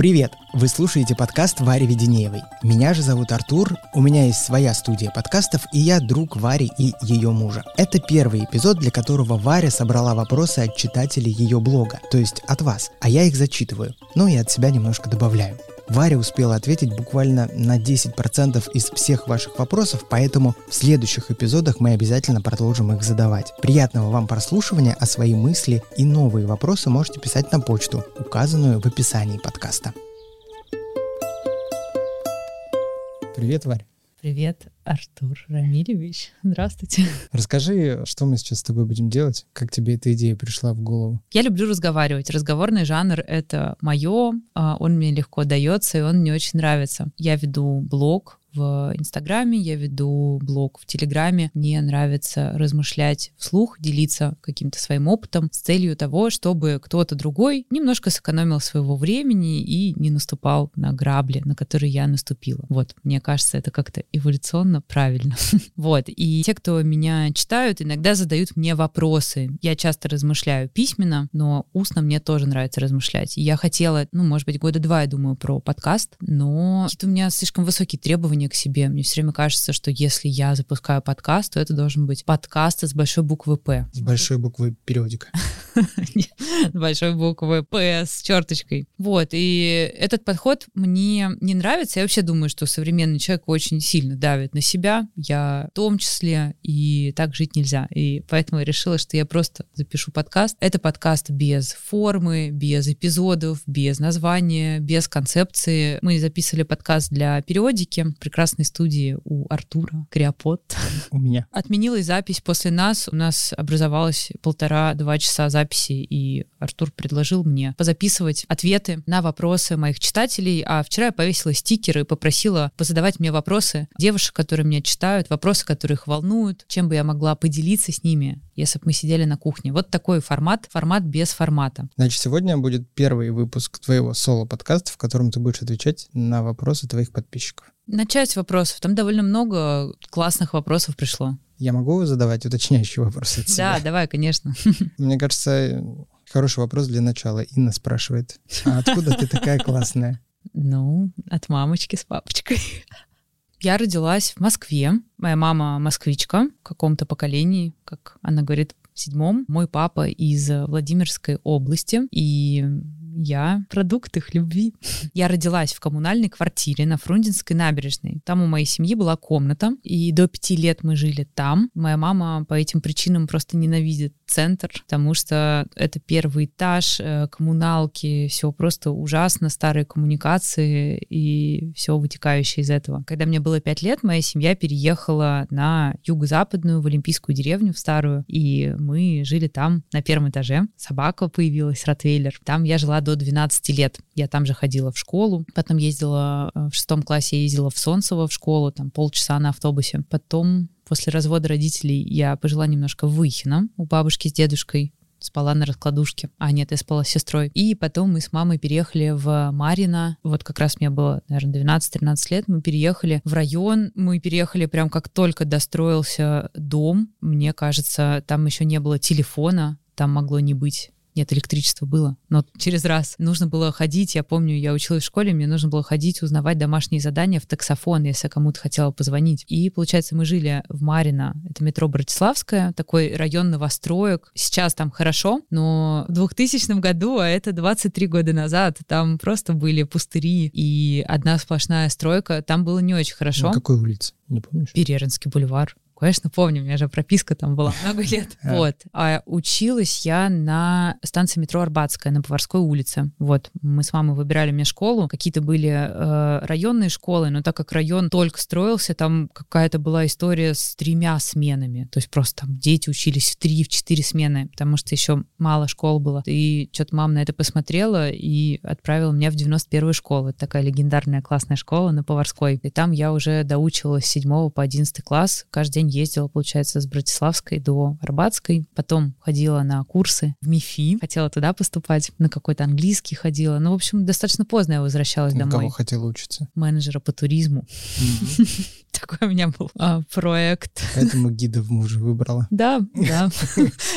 Привет! Вы слушаете подкаст Вари Веденеевой. Меня же зовут Артур, у меня есть своя студия подкастов, и я друг Вари и ее мужа. Это первый эпизод, для которого Варя собрала вопросы от читателей ее блога, то есть от вас, а я их зачитываю, ну и от себя немножко добавляю. Варя успела ответить буквально на 10% из всех ваших вопросов, поэтому в следующих эпизодах мы обязательно продолжим их задавать. Приятного вам прослушивания, а свои мысли и новые вопросы можете писать на почту, указанную в описании подкаста. Привет, Варя. Привет, Артур Рамилевич. Здравствуйте. Расскажи, что мы сейчас с тобой будем делать? Как тебе эта идея пришла в голову? Я люблю разговаривать. Разговорный жанр — это мое, а он мне легко дается, и он мне очень нравится. Я веду блог, в Инстаграме, я веду блог в Телеграме. Мне нравится размышлять вслух, делиться каким-то своим опытом с целью того, чтобы кто-то другой немножко сэкономил своего времени и не наступал на грабли, на которые я наступила. Вот, мне кажется, это как-то эволюционно правильно. Вот, и те, кто меня читают, иногда задают мне вопросы. Я часто размышляю письменно, но устно мне тоже нравится размышлять. Я хотела, ну, может быть, года два, я думаю, про подкаст, но у меня слишком высокие требования требования к себе. Мне все время кажется, что если я запускаю подкаст, то это должен быть подкаст с большой буквы «П». С большой буквы периодика. С большой буквы «П» с черточкой. Вот, и этот подход мне не нравится. Я вообще думаю, что современный человек очень сильно давит на себя. Я в том числе, и так жить нельзя. И поэтому я решила, что я просто запишу подкаст. Это подкаст без формы, без эпизодов, без названия, без концепции. Мы записывали подкаст для периодики, прекрасной студии у Артура Creopod. У меня. Отменилась запись после нас. У нас образовалось полтора-два часа записи, и Артур предложил мне позаписывать ответы на вопросы моих читателей. А вчера я повесила стикеры и попросила позадавать мне вопросы девушек, которые меня читают, вопросы, которые их волнуют, чем бы я могла поделиться с ними, если бы мы сидели на кухне. Вот такой формат, формат без формата. Значит, сегодня будет первый выпуск твоего соло-подкаста, в котором ты будешь отвечать на вопросы твоих подписчиков. На часть вопросов. Там довольно много классных вопросов пришло. Я могу задавать уточняющие вопросы? Да, давай, конечно. Мне кажется, хороший вопрос для начала. Инна спрашивает, а откуда ты такая классная? Ну, от мамочки с папочкой. Я родилась в Москве. Моя мама москвичка в каком-то поколении, как она говорит, в седьмом. Мой папа из Владимирской области. И я продукт их любви. Я родилась в коммунальной квартире на Фрунзенской набережной. Там у моей семьи была комната, и до пяти лет мы жили там. Моя мама по этим причинам просто ненавидит центр, потому что это первый этаж, э, коммуналки, все просто ужасно, старые коммуникации и все вытекающее из этого. Когда мне было пять лет, моя семья переехала на юго-западную, в Олимпийскую деревню, в старую, и мы жили там на первом этаже. Собака появилась, Ротвейлер. Там я жила до 12 лет. Я там же ходила в школу, потом ездила э, в шестом классе, я ездила в Солнцево в школу, там полчаса на автобусе. Потом после развода родителей я пожила немножко в Выхино у бабушки с дедушкой, спала на раскладушке. А, нет, я спала с сестрой. И потом мы с мамой переехали в Марина. Вот как раз мне было, наверное, 12-13 лет. Мы переехали в район. Мы переехали прям как только достроился дом. Мне кажется, там еще не было телефона. Там могло не быть нет, электричество было, но через раз нужно было ходить, я помню, я училась в школе, мне нужно было ходить, узнавать домашние задания в таксофон, если я кому-то хотела позвонить. И, получается, мы жили в Марино, это метро Братиславское, такой район новостроек. Сейчас там хорошо, но в 2000 году, а это 23 года назад, там просто были пустыри и одна сплошная стройка, там было не очень хорошо. На какой улице? Не помнишь? Переринский бульвар. Конечно, помню, у меня же прописка там была много лет. Вот. А училась я на станции метро Арбатская на Поварской улице. Вот. Мы с мамой выбирали мне школу. Какие-то были э, районные школы, но так как район только строился, там какая-то была история с тремя сменами. То есть просто там дети учились в три, в четыре смены, потому что еще мало школ было. И что-то мама на это посмотрела и отправила меня в 91-ю школу. Это такая легендарная классная школа на Поварской. И там я уже доучивалась с 7 по 11 класс. Каждый день ездила, получается, с Братиславской до Арбатской. Потом ходила на курсы в МИФИ, хотела туда поступать, на какой-то английский ходила. Ну, в общем, достаточно поздно я возвращалась домой. кого хотела учиться? Менеджера по туризму. Такой у меня был а, проект. Поэтому гида в мужа выбрала. Да, да.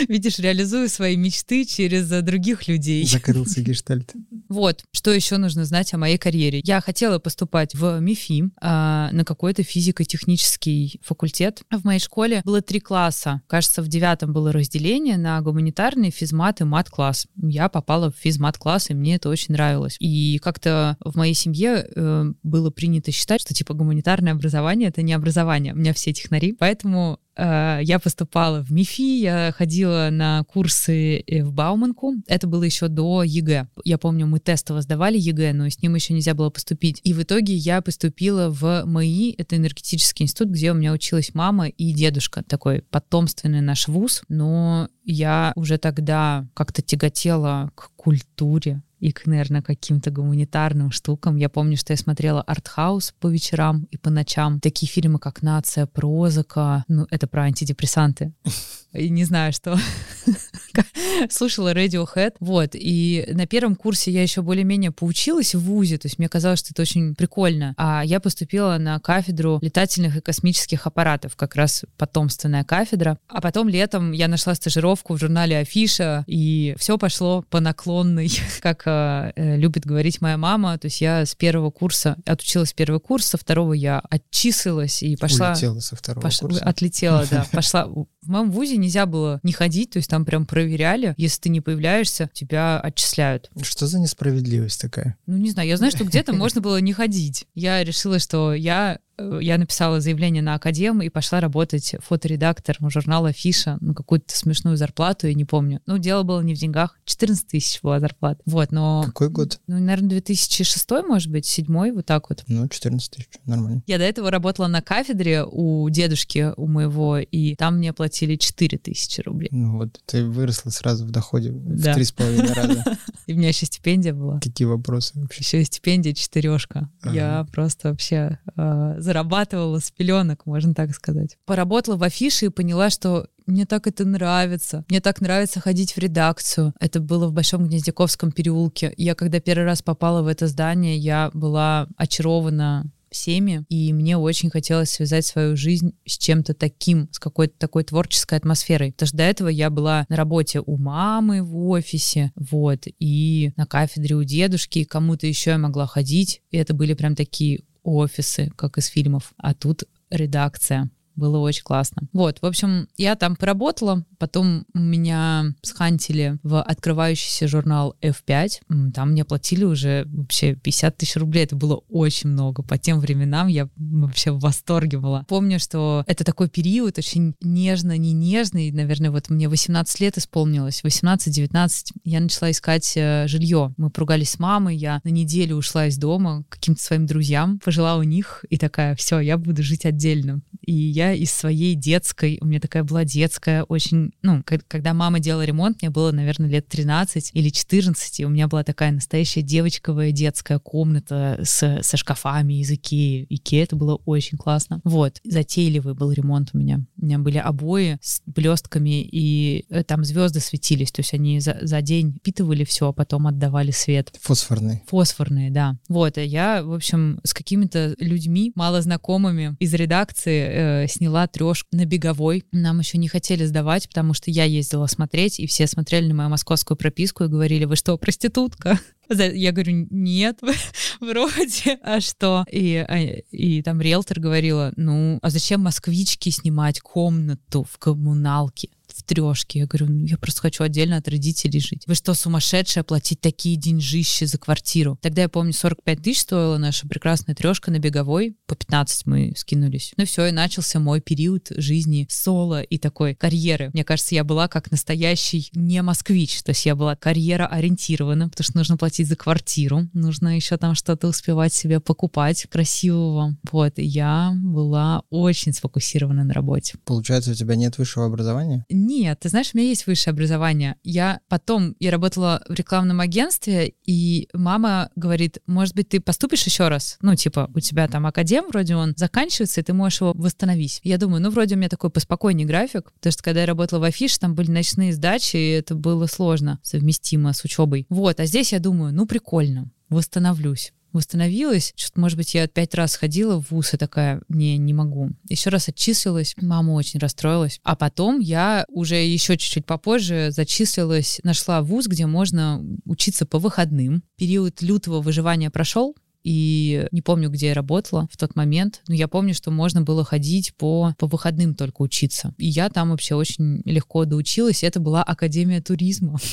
Видишь, реализую свои мечты через э, других людей. Закрылся гештальт. Вот, что еще нужно знать о моей карьере. Я хотела поступать в МИФИ а, на какой-то физико-технический факультет. В моей школе было три класса. Кажется, в девятом было разделение на гуманитарный, физмат и мат-класс. Я попала в физмат-класс, и мне это очень нравилось. И как-то в моей семье э, было принято считать, что типа гуманитарное образование — это не образование. У меня все технари. Поэтому я поступала в МИФИ, я ходила на курсы э, в Бауманку. Это было еще до ЕГЭ. Я помню, мы тестово сдавали ЕГЭ, но с ним еще нельзя было поступить. И в итоге я поступила в МАИ, это энергетический институт, где у меня училась мама и дедушка, такой потомственный наш вуз. Но я уже тогда как-то тяготела к культуре, и к, наверное, каким-то гуманитарным штукам. Я помню, что я смотрела артхаус по вечерам и по ночам. Такие фильмы, как «Нация прозака», ну, это про антидепрессанты. И не знаю, что. Слушала Radiohead. Вот. И на первом курсе я еще более-менее поучилась в ВУЗе. То есть мне казалось, что это очень прикольно. А я поступила на кафедру летательных и космических аппаратов. Как раз потомственная кафедра. А потом летом я нашла стажировку в журнале Афиша. И все пошло по наклонной, как э, любит говорить моя мама. То есть я с первого курса отучилась первый курс, со второго я отчислилась и пошла... Улетела со второго пош... курса. Отлетела, да. Пошла... В моем вузе нельзя было не ходить, то есть там прям проверяли. Если ты не появляешься, тебя отчисляют. Что за несправедливость такая? Ну, не знаю. Я знаю, что где-то можно было не ходить. Я решила, что я я написала заявление на академ и пошла работать фоторедактором журнала «Фиша» на какую-то смешную зарплату, я не помню. Ну, дело было не в деньгах, 14 тысяч была зарплата. Вот, но... Какой год? Ну, наверное, 2006, может быть, седьмой, вот так вот. Ну, 14 тысяч, нормально. Я до этого работала на кафедре у дедушки, у моего, и там мне платили 4 тысячи рублей. Ну вот, ты выросла сразу в доходе да. в три с половиной раза. И у меня еще стипендия была. Какие вопросы вообще? Еще стипендия четырешка. Я просто вообще э, зарабатывала с пеленок, можно так сказать. Поработала в афише и поняла, что мне так это нравится. Мне так нравится ходить в редакцию. Это было в Большом Гнездяковском переулке. Я когда первый раз попала в это здание, я была очарована всеми, и мне очень хотелось связать свою жизнь с чем-то таким, с какой-то такой творческой атмосферой. Потому что до этого я была на работе у мамы в офисе, вот, и на кафедре у дедушки, и кому-то еще я могла ходить, и это были прям такие офисы, как из фильмов, а тут редакция. Было очень классно. Вот, в общем, я там поработала, потом меня схантили в открывающийся журнал F5. Там мне платили уже вообще 50 тысяч рублей. Это было очень много. По тем временам я вообще в восторге была. Помню, что это такой период очень нежно, не нежный. Наверное, вот мне 18 лет исполнилось, 18-19. Я начала искать э, жилье. Мы поругались с мамой, я на неделю ушла из дома к каким-то своим друзьям, пожила у них и такая, все, я буду жить отдельно. И я я из своей детской, у меня такая была детская, очень, ну, когда мама делала ремонт, мне было, наверное, лет 13 или 14, и у меня была такая настоящая девочковая детская комната с, со шкафами из Икеи. Икея это было очень классно. Вот, затейливый был ремонт у меня. У меня были обои с блестками, и э, там звезды светились, то есть они за, за день впитывали все, а потом отдавали свет. Фосфорные. Фосфорные, да. Вот, и я, в общем, с какими-то людьми, мало знакомыми из редакции, э, сняла трешку на беговой. Нам еще не хотели сдавать, потому что я ездила смотреть, и все смотрели на мою московскую прописку и говорили, вы что, проститутка? Я говорю, нет, вроде, а что? И, а, и там риэлтор говорила, ну, а зачем москвичке снимать комнату в коммуналке? В трешке. Я говорю, ну, я просто хочу отдельно от родителей жить. Вы что, сумасшедшие, платить такие деньжищи за квартиру? Тогда я помню, 45 тысяч стоила наша прекрасная трешка на беговой. По 15 мы скинулись. Ну все, и начался мой период жизни соло и такой карьеры. Мне кажется, я была как настоящий не москвич. То есть я была карьера ориентирована, потому что нужно платить за квартиру. Нужно еще там что-то успевать себе покупать красивого. Вот, и я была очень сфокусирована на работе. Получается, у тебя нет высшего образования? Нет, ты знаешь, у меня есть высшее образование. Я потом, я работала в рекламном агентстве, и мама говорит, может быть, ты поступишь еще раз? Ну, типа, у тебя там академ, вроде он заканчивается, и ты можешь его восстановить. Я думаю, ну, вроде у меня такой поспокойнее график, потому что когда я работала в афише, там были ночные сдачи, и это было сложно совместимо с учебой. Вот, а здесь я думаю, ну, прикольно, восстановлюсь восстановилась. Что-то, может быть, я пять раз ходила в ВУЗ и такая, не, не могу. Еще раз отчислилась, мама очень расстроилась. А потом я уже еще чуть-чуть попозже зачислилась, нашла вуз, где можно учиться по выходным. Период лютого выживания прошел, и не помню, где я работала в тот момент, но я помню, что можно было ходить по, по выходным только учиться. И я там вообще очень легко доучилась. Это была Академия туризма.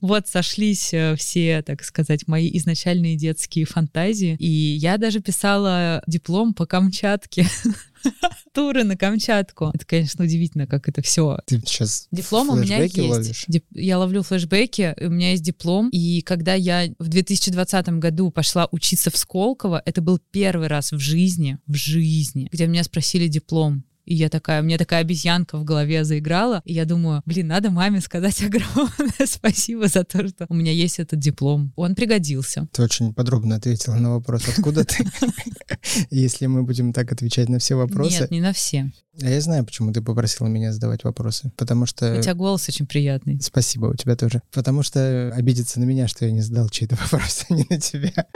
Вот сошлись э, все, так сказать, мои изначальные детские фантазии. И я даже писала диплом по Камчатке. туры на Камчатку. Это, конечно, удивительно, как это все. Ты сейчас Диплом у меня есть. Ловишь? Я ловлю флешбеки, у меня есть диплом. И когда я в 2020 году пошла учиться в Сколково, это был первый раз в жизни, в жизни, где меня спросили диплом. И я такая, у меня такая обезьянка в голове заиграла. И я думаю, блин, надо маме сказать огромное спасибо за то, что у меня есть этот диплом. Он пригодился. Ты очень подробно ответила на вопрос, откуда ты? Если мы будем так отвечать на все вопросы. Нет, не на все. А я знаю, почему ты попросила меня задавать вопросы. Потому что... У тебя голос очень приятный. Спасибо, у тебя тоже. Потому что обидеться на меня, что я не задал чей-то вопрос, а не на тебя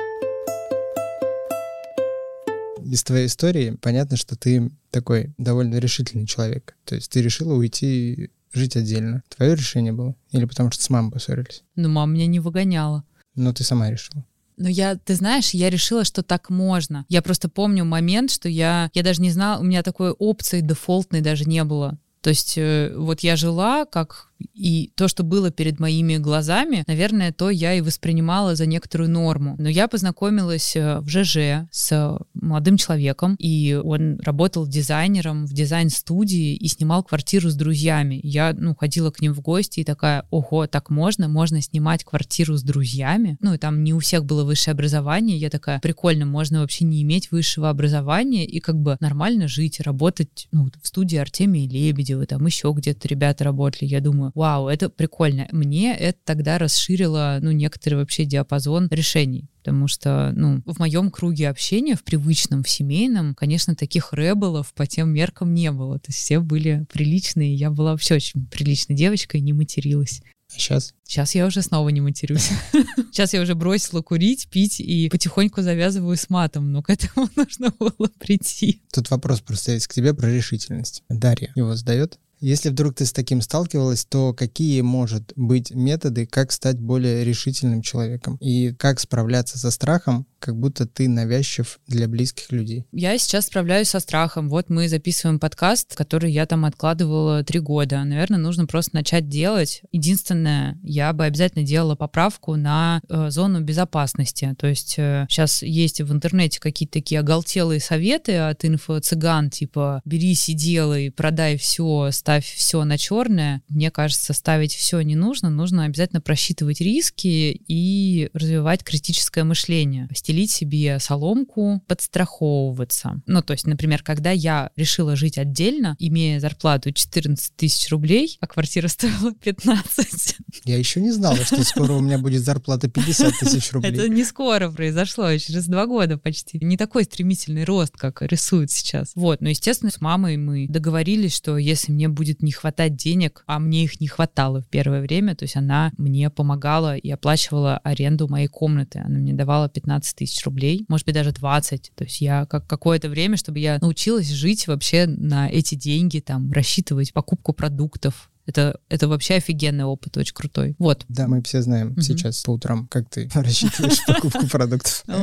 из твоей истории понятно, что ты такой довольно решительный человек. То есть ты решила уйти жить отдельно. Твое решение было? Или потому что с мамой поссорились? Ну, мама меня не выгоняла. Но ты сама решила. Но я, ты знаешь, я решила, что так можно. Я просто помню момент, что я, я даже не знала, у меня такой опции дефолтной даже не было. То есть э, вот я жила как и то, что было перед моими глазами, наверное, то я и воспринимала за некоторую норму. Но я познакомилась э, в ЖЖ с молодым человеком, и он работал дизайнером в дизайн-студии и снимал квартиру с друзьями. Я, ну, ходила к ним в гости и такая, ого, так можно? Можно снимать квартиру с друзьями? Ну, и там не у всех было высшее образование. Я такая, прикольно, можно вообще не иметь высшего образования и как бы нормально жить, работать, ну, в студии Артемия Лебедева, там еще где-то ребята работали. Я думаю, вау, это прикольно. Мне это тогда расширило, ну, некоторый вообще диапазон решений потому что, ну, в моем круге общения, в привычном, в семейном, конечно, таких рэбелов по тем меркам не было. То есть все были приличные, я была вообще очень приличной девочкой, не материлась. А сейчас? Сейчас я уже снова не матерюсь. Сейчас я уже бросила курить, пить и потихоньку завязываю с матом, но к этому нужно было прийти. Тут вопрос просто есть к тебе про решительность. Дарья его задает? Если вдруг ты с таким сталкивалась, то какие, может быть, методы, как стать более решительным человеком и как справляться со страхом, как будто ты навязчив для близких людей? Я сейчас справляюсь со страхом. Вот мы записываем подкаст, который я там откладывала три года. Наверное, нужно просто начать делать. Единственное, я бы обязательно делала поправку на э, зону безопасности. То есть э, сейчас есть в интернете какие-то такие оголтелые советы от инфо-цыган, типа «берись и делай, продай все, ставь все на черное. Мне кажется, ставить все не нужно. Нужно обязательно просчитывать риски и развивать критическое мышление. Стелить себе соломку, подстраховываться. Ну, то есть, например, когда я решила жить отдельно, имея зарплату 14 тысяч рублей, а квартира стоила 15. Я еще не знала, что скоро у меня будет зарплата 50 тысяч рублей. Это не скоро произошло, а через два года почти. Не такой стремительный рост, как рисуют сейчас. Вот, но, естественно, с мамой мы договорились, что если мне будет не хватать денег, а мне их не хватало в первое время, то есть она мне помогала и оплачивала аренду моей комнаты. Она мне давала 15 тысяч рублей, может быть, даже 20. То есть я как какое-то время, чтобы я научилась жить вообще на эти деньги, там, рассчитывать покупку продуктов, это, это вообще офигенный опыт, очень крутой. Вот. Да, мы все знаем угу. сейчас по утрам, как ты рассчитываешь покупку продуктов.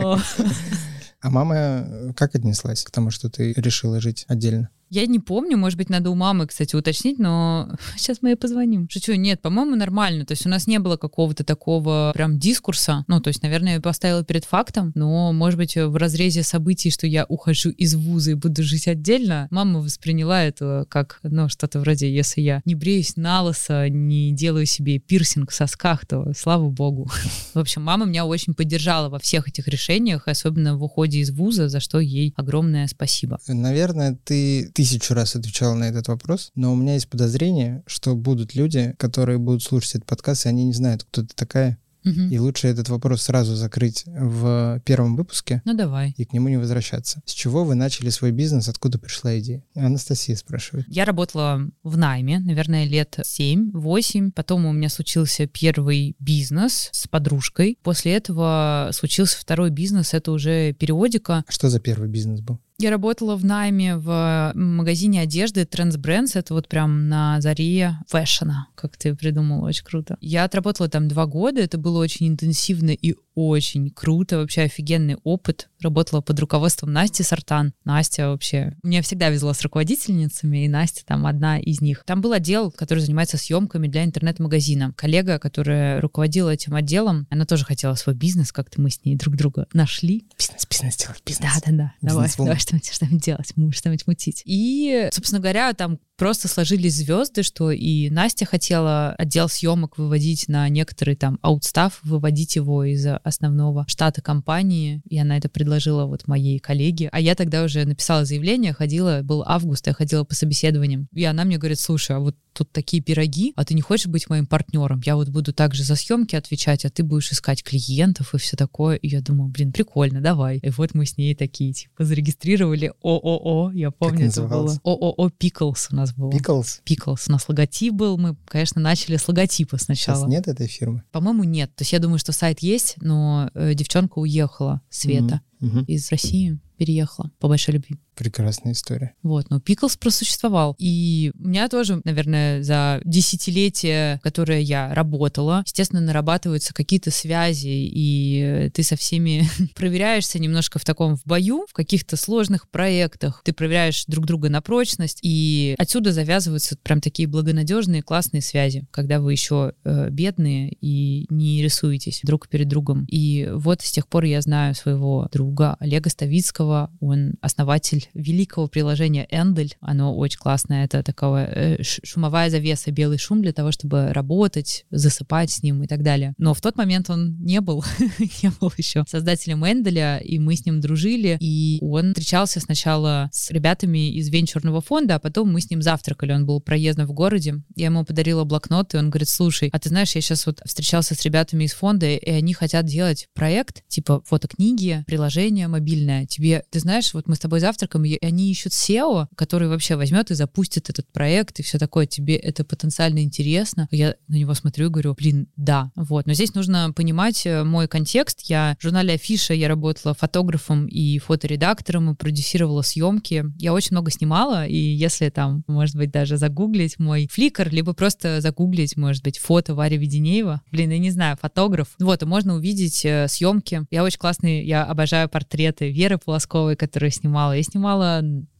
А мама как отнеслась к тому, что ты решила жить отдельно? Я не помню, может быть, надо у мамы, кстати, уточнить, но сейчас мы ей позвоним. Шучу, нет, по-моему, нормально. То есть у нас не было какого-то такого прям дискурса. Ну, то есть, наверное, я поставила перед фактом, но, может быть, в разрезе событий, что я ухожу из вуза и буду жить отдельно, мама восприняла это как, ну, что-то вроде, если я не бреюсь на лысо, не делаю себе пирсинг в сосках, то слава богу. В общем, мама меня очень поддержала во всех этих решениях, особенно в уходе из вуза, за что ей огромное спасибо. Наверное, ты тысячу раз отвечала на этот вопрос, но у меня есть подозрение, что будут люди, которые будут слушать этот подкаст, и они не знают, кто ты такая, Мгм. И лучше этот вопрос сразу закрыть в первом выпуске Ну давай. и к нему не возвращаться. С чего вы начали свой бизнес, откуда пришла идея? Анастасия спрашивает. Я работала в найме, наверное, лет 7-8. Потом у меня случился первый бизнес с подружкой. После этого случился второй бизнес, это уже периодика. А Что за первый бизнес был? Я работала в найме в магазине одежды Trends Brands. Это вот прям на заре фэшена, как ты придумал, очень круто. Я отработала там два года, это было очень интенсивно и очень круто, вообще офигенный опыт. Работала под руководством Насти Сартан. Настя вообще... Мне всегда везло с руководительницами, и Настя там одна из них. Там был отдел, который занимается съемками для интернет-магазина. Коллега, которая руководила этим отделом, она тоже хотела свой бизнес, как-то мы с ней друг друга нашли. Бизнес, бизнес делать, бизнес. Да, да, да. Давай, давай что-нибудь, что-нибудь делать, мы что-нибудь мутить. И, собственно говоря, там просто сложились звезды, что и Настя хотела отдел съемок выводить на некоторый там аутстав, выводить его из основного штата компании, и она это предложила вот моей коллеге. А я тогда уже написала заявление, ходила, был август, я ходила по собеседованиям, и она мне говорит, слушай, а вот тут такие пироги, а ты не хочешь быть моим партнером? Я вот буду также за съемки отвечать, а ты будешь искать клиентов и все такое. И я думаю, блин, прикольно, давай. И вот мы с ней такие, типа, зарегистрировали ООО, я помню, это называлось? было. ООО Пиклс у нас было. Пиклс? Пиклс. У нас логотип был. Мы, конечно, начали с логотипа Сейчас сначала. нет этой фирмы? По-моему, нет. То есть я думаю, что сайт есть, но э, девчонка уехала, Света, мгм. из России переехала по большой любви. Прекрасная история. Вот, но Пиклс просуществовал. И у меня тоже, наверное, за десятилетие, которое я работала, естественно, нарабатываются какие-то связи, и ты со всеми проверяешься немножко в таком в бою, в каких-то сложных проектах. Ты проверяешь друг друга на прочность, и отсюда завязываются прям такие благонадежные, классные связи, когда вы еще э, бедные и не рисуетесь друг перед другом. И вот с тех пор я знаю своего друга Олега Ставицкого, он основатель великого приложения Эндель. Оно очень классное. Это такая э, шумовая завеса, белый шум для того, чтобы работать, засыпать с ним и так далее. Но в тот момент он не был, не был еще создателем Энделя, и мы с ним дружили, и он встречался сначала с ребятами из венчурного фонда, а потом мы с ним завтракали. Он был проездом в городе. Я ему подарила блокнот, и он говорит, слушай, а ты знаешь, я сейчас вот встречался с ребятами из фонда, и они хотят делать проект, типа фотокниги, приложение мобильное. Тебе, ты знаешь, вот мы с тобой завтракаем, и они ищут SEO, который вообще возьмет и запустит этот проект, и все такое. Тебе это потенциально интересно? Я на него смотрю и говорю, блин, да. Вот. Но здесь нужно понимать э, мой контекст. Я в журнале Афиша, я работала фотографом и фоторедактором, и продюсировала съемки. Я очень много снимала, и если там, может быть, даже загуглить мой фликер, либо просто загуглить, может быть, фото Вари Веденеева, блин, я не знаю, фотограф, вот, и можно увидеть э, съемки. Я очень классный, я обожаю портреты Веры Полосковой, которую снимала. Я снимала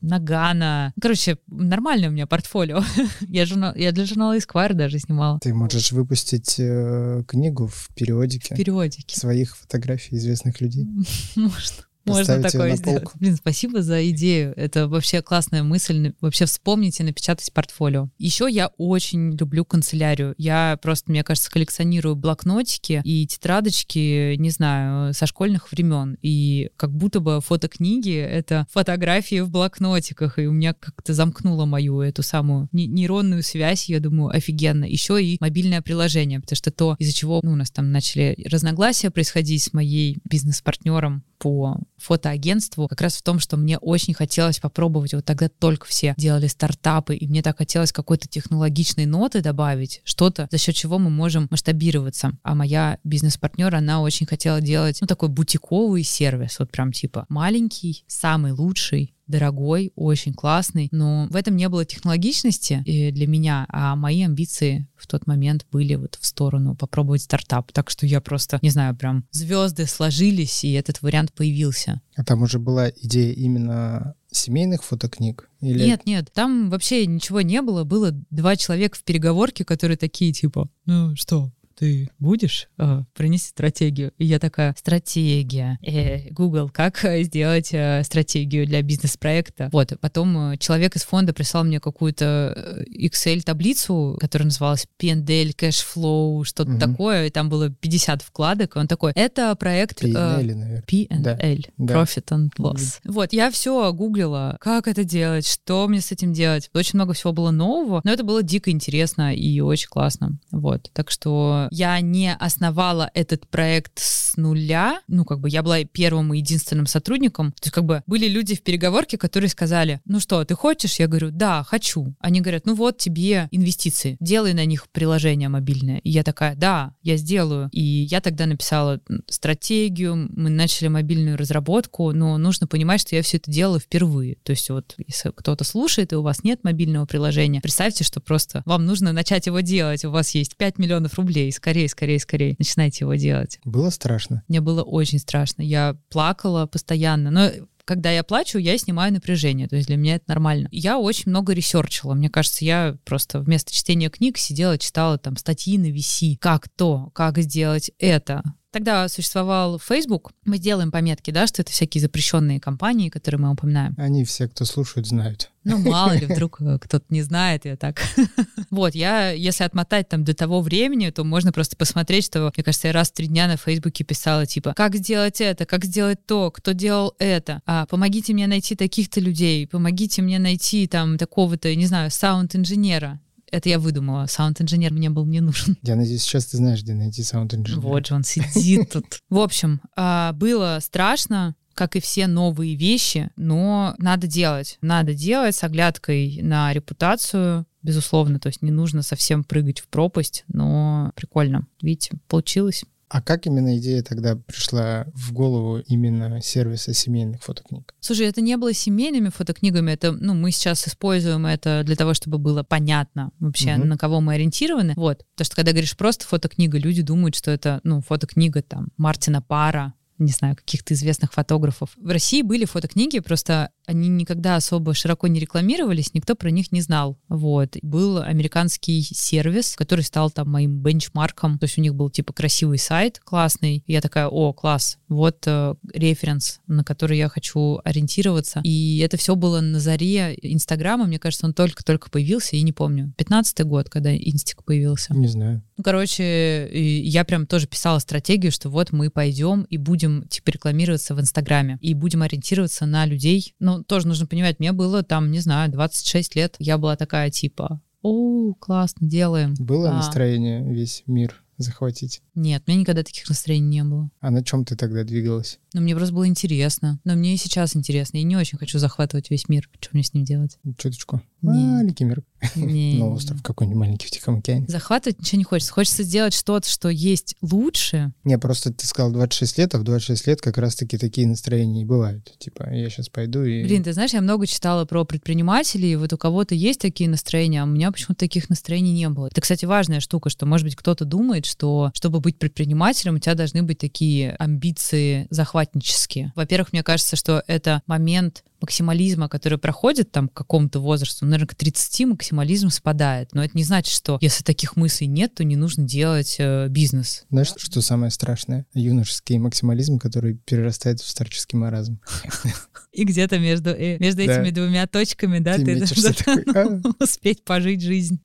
Нагана. Короче, нормальное у меня портфолио. я, журнал, я для журнала Esquire даже снимала. Ты можешь выпустить э, книгу в периодике Периодики. своих фотографий известных людей. Можно. Можно такое сделать. Блин, спасибо за идею. Это вообще классная мысль. Вообще вспомните напечатать портфолио. Еще я очень люблю канцелярию. Я просто, мне кажется, коллекционирую блокнотики и тетрадочки, не знаю, со школьных времен. И как будто бы фотокниги — это фотографии в блокнотиках. И у меня как-то замкнуло мою эту самую не- нейронную связь. Я думаю, офигенно. Еще и мобильное приложение, потому что то, из-за чего ну, у нас там начали разногласия происходить с моей бизнес-партнером по фотоагентству как раз в том, что мне очень хотелось попробовать, вот тогда только все делали стартапы, и мне так хотелось какой-то технологичной ноты добавить, что-то, за счет чего мы можем масштабироваться. А моя бизнес-партнер, она очень хотела делать, ну, такой бутиковый сервис, вот прям типа маленький, самый лучший, дорогой, очень классный, но в этом не было технологичности э, для меня, а мои амбиции в тот момент были вот в сторону попробовать стартап. Так что я просто, не знаю, прям звезды сложились, и этот вариант появился. А там уже была идея именно семейных фотокниг? Или Нет, нет, там вообще ничего не было. Было два человека в переговорке, которые такие типа, ну что, ты будешь э, принести стратегию? И я такая, стратегия. Э, Google, как э, сделать э, стратегию для бизнес-проекта? Вот, потом э, человек из фонда прислал мне какую-то э, Excel-таблицу, которая называлась P&L, Cashflow, что-то Мгм. такое, и там было 50 вкладок, и он такой, это проект... э, P&L, наверное. P&L, Да. Profit and Loss. Вот, я все гуглила, как это делать, что мне с этим делать. Очень много всего было нового, но это было дико интересно и очень классно. Вот, так что я не основала этот проект с нуля. Ну, как бы я была первым и единственным сотрудником. То есть как бы были люди в переговорке, которые сказали, ну что, ты хочешь? Я говорю, да, хочу. Они говорят, ну вот тебе инвестиции, делай на них приложение мобильное. И я такая, да, я сделаю. И я тогда написала стратегию, мы начали мобильную разработку, но нужно понимать, что я все это делала впервые. То есть вот если кто-то слушает, и у вас нет мобильного приложения, представьте, что просто вам нужно начать его делать. У вас есть 5 миллионов рублей. Скорее, скорее, скорее. Начинайте его делать. Было страшно? Мне было очень страшно. Я плакала постоянно. Но когда я плачу, я снимаю напряжение, то есть для меня это нормально. Я очень много ресерчила, мне кажется, я просто вместо чтения книг сидела, читала там статьи на VC, как то, как сделать это, Тогда существовал Facebook. Мы делаем пометки, да, что это всякие запрещенные компании, которые мы упоминаем. Они все, кто слушают, знают. Ну, мало ли, вдруг э, кто-то не знает, я так. Вот, я, если отмотать там до того времени, то можно просто посмотреть, что, мне кажется, я раз в три дня на Фейсбуке писала, типа, как сделать это, как сделать то, кто делал это, а, помогите мне найти таких-то людей, помогите мне найти там такого-то, не знаю, саунд-инженера, это я выдумала. Саунд-инженер мне был не нужен. Я надеюсь, сейчас ты знаешь, где найти саунд-инженера. Вот же он сидит тут. В общем, а, было страшно, как и все новые вещи, но надо делать. Надо делать с оглядкой на репутацию, безусловно. То есть не нужно совсем прыгать в пропасть, но прикольно. Видите, получилось. А как именно идея тогда пришла в голову именно сервиса семейных фотокниг? Слушай, это не было семейными фотокнигами, это, ну, мы сейчас используем это для того, чтобы было понятно вообще, угу. на кого мы ориентированы. Вот, потому что когда говоришь просто фотокнига, люди думают, что это, ну, фотокнига там Мартина Пара, не знаю, каких-то известных фотографов. В России были фотокниги, просто они никогда особо широко не рекламировались, никто про них не знал. Вот. Был американский сервис, который стал там моим бенчмарком. То есть у них был типа красивый сайт классный. И я такая, о, класс, вот э, референс, на который я хочу ориентироваться. И это все было на заре Инстаграма. Мне кажется, он только-только появился, и не помню. 15-й год, когда Инстик появился. Не знаю. Ну, короче, я прям тоже писала стратегию, что вот мы пойдем и будем типа рекламироваться в Инстаграме. И будем ориентироваться на людей, ну, тоже нужно понимать, мне было там, не знаю, 26 лет. Я была такая типа, о, классно, делаем. Было а. настроение весь мир захватить? Нет, у меня никогда таких настроений не было. А на чем ты тогда двигалась? Ну, мне просто было интересно. Но мне и сейчас интересно. Я не очень хочу захватывать весь мир. Что мне с ним делать? Чуточку. Маленький мир. Не. На остров какой-нибудь маленький в Тихом океане. Захватывать ничего не хочется. Хочется сделать что-то, что есть лучше. Не, просто ты сказал 26 лет, а в 26 лет как раз-таки такие настроения и бывают. Типа, я сейчас пойду и... Блин, ты знаешь, я много читала про предпринимателей, и вот у кого-то есть такие настроения, а у меня почему-то таких настроений не было. Это, кстати, важная штука, что, может быть, кто-то думает, что чтобы быть предпринимателем, у тебя должны быть такие амбиции захватнические. Во-первых, мне кажется, что это момент максимализма, который проходит там к какому-то возрасту, наверное, к 30 максимализм спадает. Но это не значит, что если таких мыслей нет, то не нужно делать э, бизнес. Знаешь, что самое страшное? Юношеский максимализм, который перерастает в старческий маразм. И где-то между, э, между этими двумя точками, да, ты, должен успеть пожить жизнь.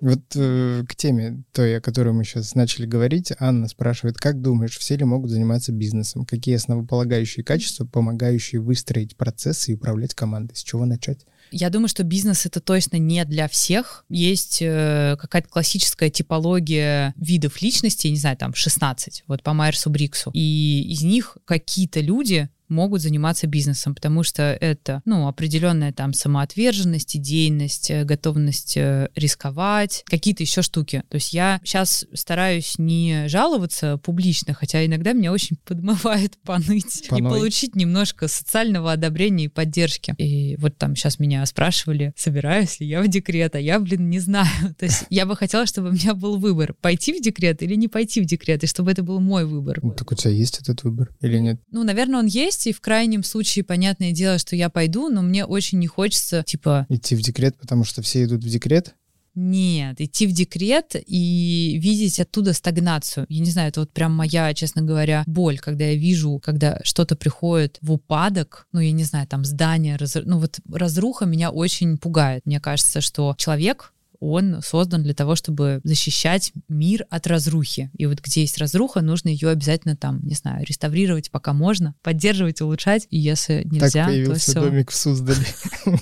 Вот э, к теме той, о которой мы сейчас начали говорить, Анна спрашивает, как думаешь, все ли могут заниматься бизнесом? Какие основополагающие качества, помогающие выстроить процессы и управлять командой? С чего начать? Я думаю, что бизнес это точно не для всех. Есть э, какая-то классическая типология видов личности, не знаю, там 16, вот по Майерсу Бриксу. И из них какие-то люди могут заниматься бизнесом, потому что это, ну, определенная там самоотверженность, идейность, э, готовность э, рисковать, какие-то еще штуки. То есть я сейчас стараюсь не жаловаться публично, хотя иногда меня очень подмывает поныть Поной. и получить немножко социального одобрения и поддержки. И вот там сейчас меня спрашивали, собираюсь ли я в декрет, а я, блин, не знаю. То есть я бы хотела, чтобы у меня был выбор, пойти в декрет или не пойти в декрет, и чтобы это был мой выбор. Ну, так у тебя есть этот выбор или нет? Ну, наверное, он есть, есть, и в крайнем случае, понятное дело, что я пойду, но мне очень не хочется, типа... Идти в декрет, потому что все идут в декрет? Нет, идти в декрет и видеть оттуда стагнацию. Я не знаю, это вот прям моя, честно говоря, боль, когда я вижу, когда что-то приходит в упадок, ну, я не знаю, там здание, раз... ну, вот разруха меня очень пугает. Мне кажется, что человек, он создан для того, чтобы защищать мир от разрухи. И вот где есть разруха, нужно ее обязательно там, не знаю, реставрировать, пока можно, поддерживать, улучшать. И если нельзя, так появился то все. домик в Суздале.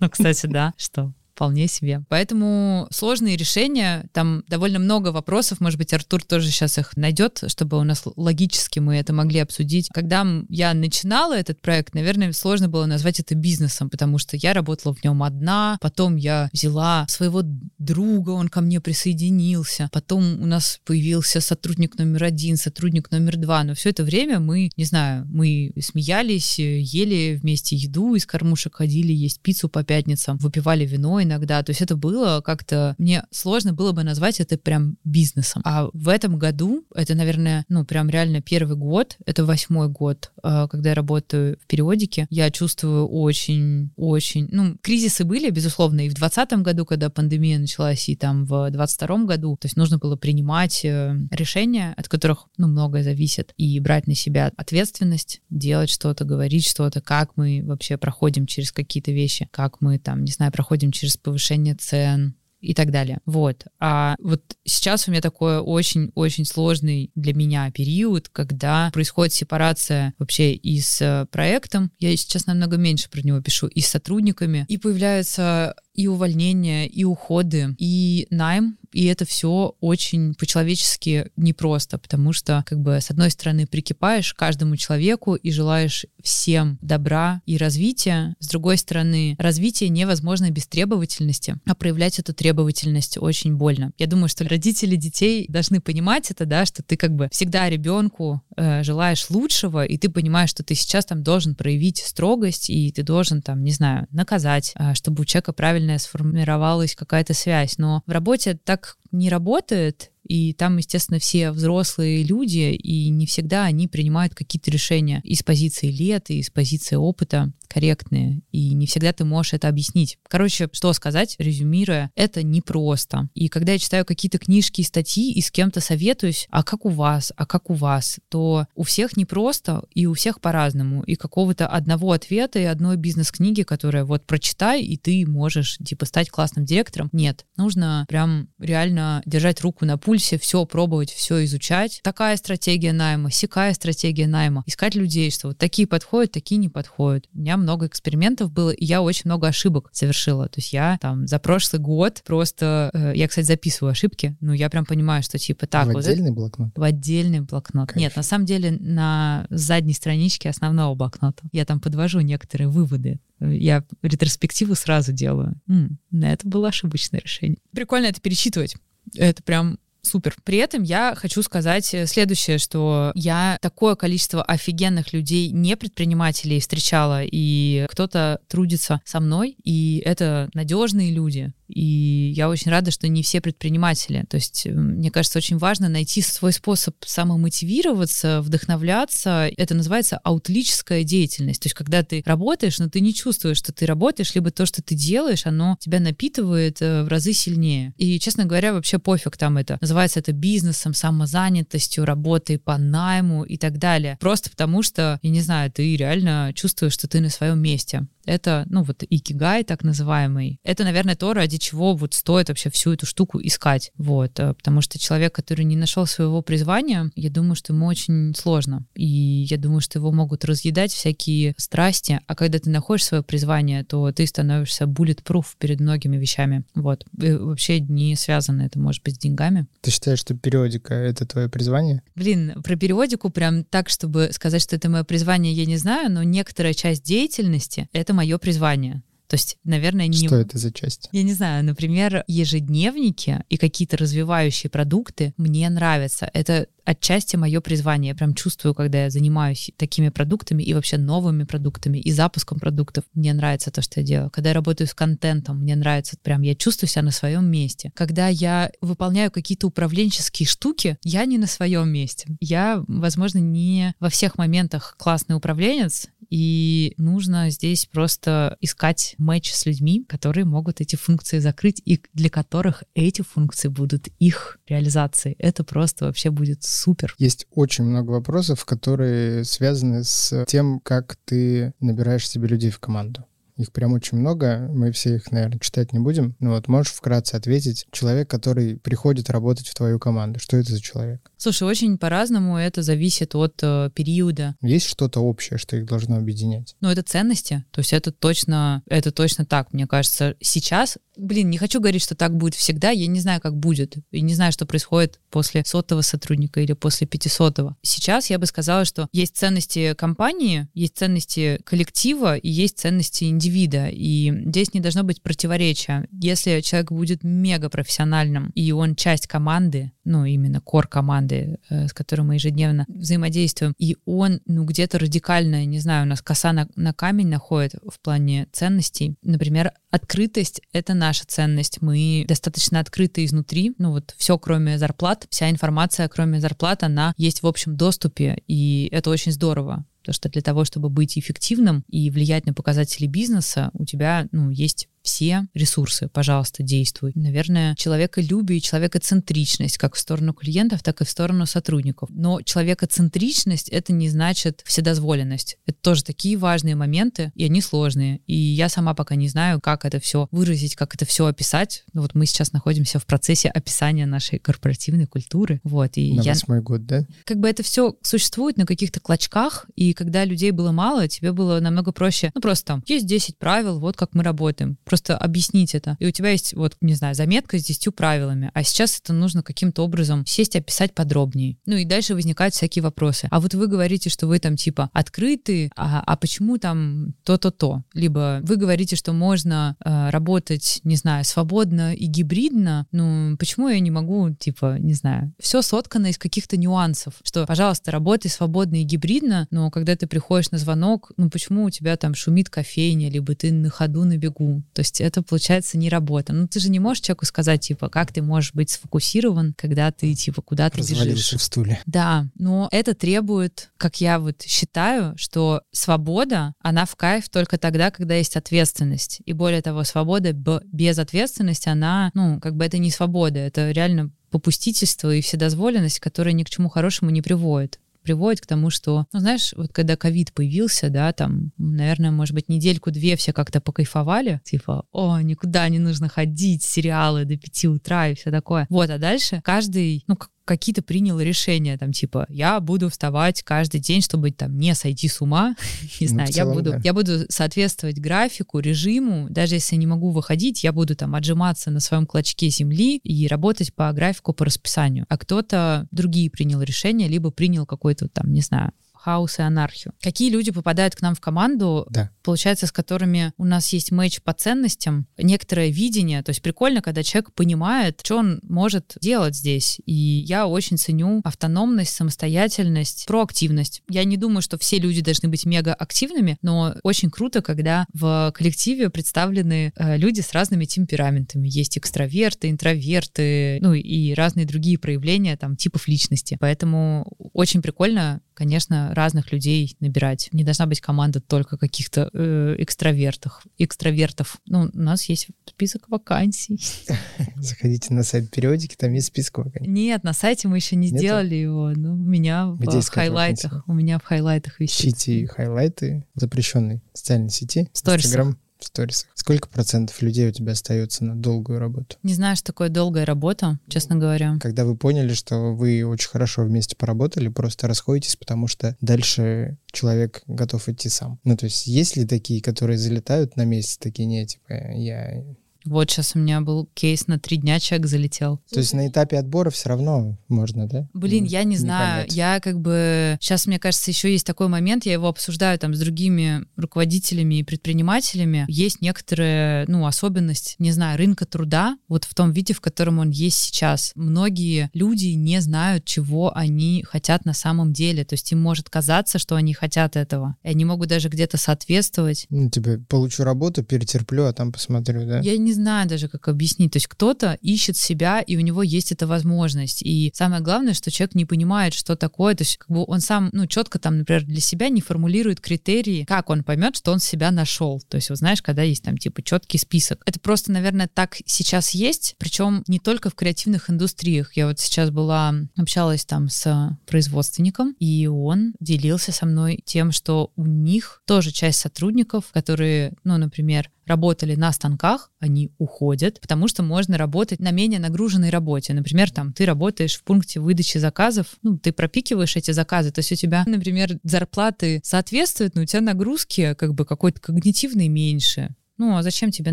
Ну, кстати, да, что? Вполне себе. Поэтому сложные решения, там довольно много вопросов, может быть, Артур тоже сейчас их найдет, чтобы у нас логически мы это могли обсудить. Когда я начинала этот проект, наверное, сложно было назвать это бизнесом, потому что я работала в нем одна, потом я взяла своего друга, он ко мне присоединился, потом у нас появился сотрудник номер один, сотрудник номер два, но все это время мы, не знаю, мы смеялись, ели вместе еду из кормушек, ходили есть пиццу по пятницам, выпивали вино иногда, то есть это было как-то, мне сложно было бы назвать это прям бизнесом. А в этом году, это, наверное, ну, прям реально первый год, это восьмой год, э, когда я работаю в периодике, я чувствую очень-очень, ну, кризисы были, безусловно, и в двадцатом году, когда пандемия началась, и там в двадцать втором году, то есть нужно было принимать э, решения, от которых, ну, многое зависит, и брать на себя ответственность, делать что-то, говорить что-то, как мы вообще проходим через какие-то вещи, как мы там, не знаю, проходим через повышение цен, и так далее. Вот. А вот сейчас у меня такой очень-очень сложный для меня период, когда происходит сепарация вообще и с э, проектом. Я сейчас намного меньше про него пишу, и с сотрудниками. И появляются и увольнения, и уходы, и найм, и это все очень по-человечески непросто, потому что, как бы, с одной стороны, прикипаешь каждому человеку и желаешь всем добра и развития, с другой стороны, развитие невозможно без требовательности, а проявлять эту требовательность очень больно. Я думаю, что родители детей должны понимать это, да, что ты как бы всегда ребенку э, желаешь лучшего, и ты понимаешь, что ты сейчас там должен проявить строгость, и ты должен там, не знаю, наказать, э, чтобы у человека правильно правильная сформировалась какая-то связь. Но в работе так не работает, и там, естественно, все взрослые люди, и не всегда они принимают какие-то решения из позиции лет, из позиции опыта корректные, и не всегда ты можешь это объяснить. Короче, что сказать, резюмируя, это непросто. И когда я читаю какие-то книжки и статьи, и с кем-то советуюсь, а как у вас, а как у вас, то у всех непросто, и у всех по-разному. И какого-то одного ответа и одной бизнес-книги, которая вот прочитай, и ты можешь, типа, стать классным директором. Нет, нужно прям реально держать руку на пульсе, все пробовать, все изучать. Такая стратегия найма, сякая стратегия найма. Искать людей, что вот такие подходят, такие не подходят. У меня много экспериментов было, и я очень много ошибок совершила. То есть я там за прошлый год просто... Э, я, кстати, записываю ошибки, но я прям понимаю, что типа так... В вот отдельный это, блокнот? В отдельный блокнот. Кайф. Нет, на самом деле на задней страничке основного блокнота я там подвожу некоторые выводы. Я ретроспективу сразу делаю. М, это было ошибочное решение. Прикольно это перечитывать. Это прям супер. При этом я хочу сказать э, следующее, что я такое количество офигенных людей, не предпринимателей встречала, и кто-то трудится со мной, и это надежные люди, и я очень рада, что не все предприниматели. То есть, мне кажется, очень важно найти свой способ самомотивироваться, вдохновляться. Это называется аутлическая деятельность. То есть, когда ты работаешь, но ты не чувствуешь, что ты работаешь, либо то, что ты делаешь, оно тебя напитывает э, в разы сильнее. И, честно говоря, вообще пофиг там это. Называется это бизнесом, самозанятостью, работой по найму и так далее. Просто потому что, я не знаю, ты реально чувствуешь, что ты на своем месте. Это, ну вот, икигай так называемый. Это, наверное, то, ради чего вот стоит вообще всю эту штуку искать. Вот, э, потому что человек, который не нашел своего призвания, я думаю, что ему очень сложно. И я думаю, что его могут разъедать всякие страсти. А когда ты находишь свое призвание, то ты становишься bulletproof перед многими вещами. Вот. И вообще не связано это, может быть, с деньгами. Ты считаешь, что периодика — это твое призвание? Блин, про периодику прям так, чтобы сказать, что это мое призвание, я не знаю, но некоторая часть деятельности — это мое призвание. То есть, наверное, не... Что это за часть? Я не знаю, например, ежедневники и какие-то развивающие продукты мне нравятся. Это отчасти мое призвание. Я прям чувствую, когда я занимаюсь такими продуктами и вообще новыми продуктами и запуском продуктов. Мне нравится то, что я делаю. Когда я работаю с контентом, мне нравится прям, я чувствую себя на своем месте. Когда я выполняю какие-то управленческие штуки, я не на своем месте. Я, возможно, не во всех моментах классный управленец, и нужно здесь просто искать матч с людьми, которые могут эти функции закрыть и для которых эти функции будут их реализацией. Это просто вообще будет супер. Есть очень много вопросов, которые связаны с тем, как ты набираешь себе людей в команду. Их прям очень много, мы все их, наверное, читать не будем. Но вот можешь вкратце ответить, человек, который приходит работать в твою команду, что это за человек? Слушай, очень по-разному это зависит от э, периода. Есть что-то общее, что их должно объединять? Ну, это ценности. То есть это точно, это точно так, мне кажется. Сейчас, блин, не хочу говорить, что так будет всегда. Я не знаю, как будет. И не знаю, что происходит после сотого сотрудника или после пятисотого. Сейчас я бы сказала, что есть ценности компании, есть ценности коллектива и есть ценности индивида. И здесь не должно быть противоречия. Если человек будет мега профессиональным, и он часть команды, ну, именно кор команды, э, с которой мы ежедневно взаимодействуем, и он, ну, где-то радикально, не знаю, у нас коса на, на камень находит в плане ценностей. Например, открытость — это наша ценность. Мы достаточно открыты изнутри. Ну, вот все, кроме зарплат, вся информация, кроме зарплат, она есть в общем доступе, и это очень здорово. Потому что для того, чтобы быть эффективным и влиять на показатели бизнеса, у тебя ну, есть все ресурсы, пожалуйста, действуй. Наверное, человеколюбие и человекоцентричность как в сторону клиентов, так и в сторону сотрудников. Но человекоцентричность — это не значит вседозволенность. Это тоже такие важные моменты, и они сложные. И я сама пока не знаю, как это все выразить, как это все описать. Ну, вот мы сейчас находимся в процессе описания нашей корпоративной культуры. Вот, и на я... восьмой год, да? Как бы это все существует на каких-то клочках, и когда людей было мало, тебе было намного проще. Ну, просто там, есть 10 правил, вот как мы работаем просто объяснить это. И у тебя есть, вот, не знаю, заметка с 10 правилами, а сейчас это нужно каким-то образом сесть описать подробнее. Ну и дальше возникают всякие вопросы. А вот вы говорите, что вы там типа открыты, а, а почему там то-то-то? Либо вы говорите, что можно э, работать, не знаю, свободно и гибридно, ну почему я не могу, типа, не знаю, все соткано из каких-то нюансов, что, пожалуйста, работай свободно и гибридно, но когда ты приходишь на звонок, ну почему у тебя там шумит кофейня, либо ты на ходу на бегу? То есть это, получается, не работа. Ну, ты же не можешь человеку сказать, типа, как ты можешь быть сфокусирован, когда ты, типа, куда-то бежишь. в стуле. Да, но это требует, как я вот считаю, что свобода, она в кайф только тогда, когда есть ответственность. И более того, свобода без ответственности, она, ну, как бы это не свобода, это реально попустительство и вседозволенность, которая ни к чему хорошему не приводит приводит к тому, что, ну, знаешь, вот когда ковид появился, да, там, наверное, может быть, недельку-две все как-то покайфовали, типа, о, никуда не нужно ходить, сериалы до пяти утра и все такое. Вот, а дальше каждый, ну, какие-то принял решения, там, типа, я буду вставать каждый день, чтобы там не сойти с ума, не ну, знаю, целом, я буду, да. я буду соответствовать графику, режиму, даже если не могу выходить, я буду там отжиматься на своем клочке земли и работать по графику, по расписанию. А кто-то другие принял решения, либо принял какой-то там, не знаю, хаос и анархию. Какие люди попадают к нам в команду, да. получается, с которыми у нас есть матч по ценностям, некоторое видение. То есть прикольно, когда человек понимает, что он может делать здесь. И я очень ценю автономность, самостоятельность, проактивность. Я не думаю, что все люди должны быть мега активными, но очень круто, когда в коллективе представлены э, люди с разными темпераментами. Есть экстраверты, интроверты, ну и разные другие проявления там типов личности. Поэтому очень прикольно конечно, разных людей набирать. Не должна быть команда только каких-то э, экстравертов. Экстравертов. Ну, у нас есть список вакансий. Заходите на сайт периодики, там есть список вакансий. Нет, на сайте мы еще не сделали его. Ну, у меня Где в хайлайтах. У меня в хайлайтах висит. Ищите хайлайты запрещенной социальной сети. Сторис. Инстаграм в сторисах. Сколько процентов людей у тебя остается на долгую работу? Не знаю, что такое долгая работа, честно говоря. Когда вы поняли, что вы очень хорошо вместе поработали, просто расходитесь, потому что дальше человек готов идти сам. Ну, то есть есть ли такие, которые залетают на месяц, такие, не, типа, я вот сейчас у меня был кейс на три дня, человек залетел. То есть на этапе отбора все равно можно, да? Блин, я не, не знаю. Понять. Я как бы... Сейчас, мне кажется, еще есть такой момент, я его обсуждаю там с другими руководителями и предпринимателями. Есть некоторая, ну, особенность, не знаю, рынка труда, вот в том виде, в котором он есть сейчас. Многие люди не знают, чего они хотят на самом деле. То есть им может казаться, что они хотят этого. И они могут даже где-то соответствовать. Ну, тебе получу работу, перетерплю, а там посмотрю, да? Я не знаю даже, как объяснить. То есть кто-то ищет себя, и у него есть эта возможность. И самое главное, что человек не понимает, что такое. То есть как бы он сам, ну, четко там, например, для себя не формулирует критерии, как он поймет, что он себя нашел. То есть, вот знаешь, когда есть там типа четкий список. Это просто, наверное, так сейчас есть, причем не только в креативных индустриях. Я вот сейчас была, общалась там с производственником, и он делился со мной тем, что у них тоже часть сотрудников, которые, ну, например, работали на станках, они уходят, потому что можно работать на менее нагруженной работе. Например, там ты работаешь в пункте выдачи заказов, ну, ты пропикиваешь эти заказы, то есть у тебя, например, зарплаты соответствуют, но у тебя нагрузки как бы какой-то когнитивной меньше. Ну, а зачем тебе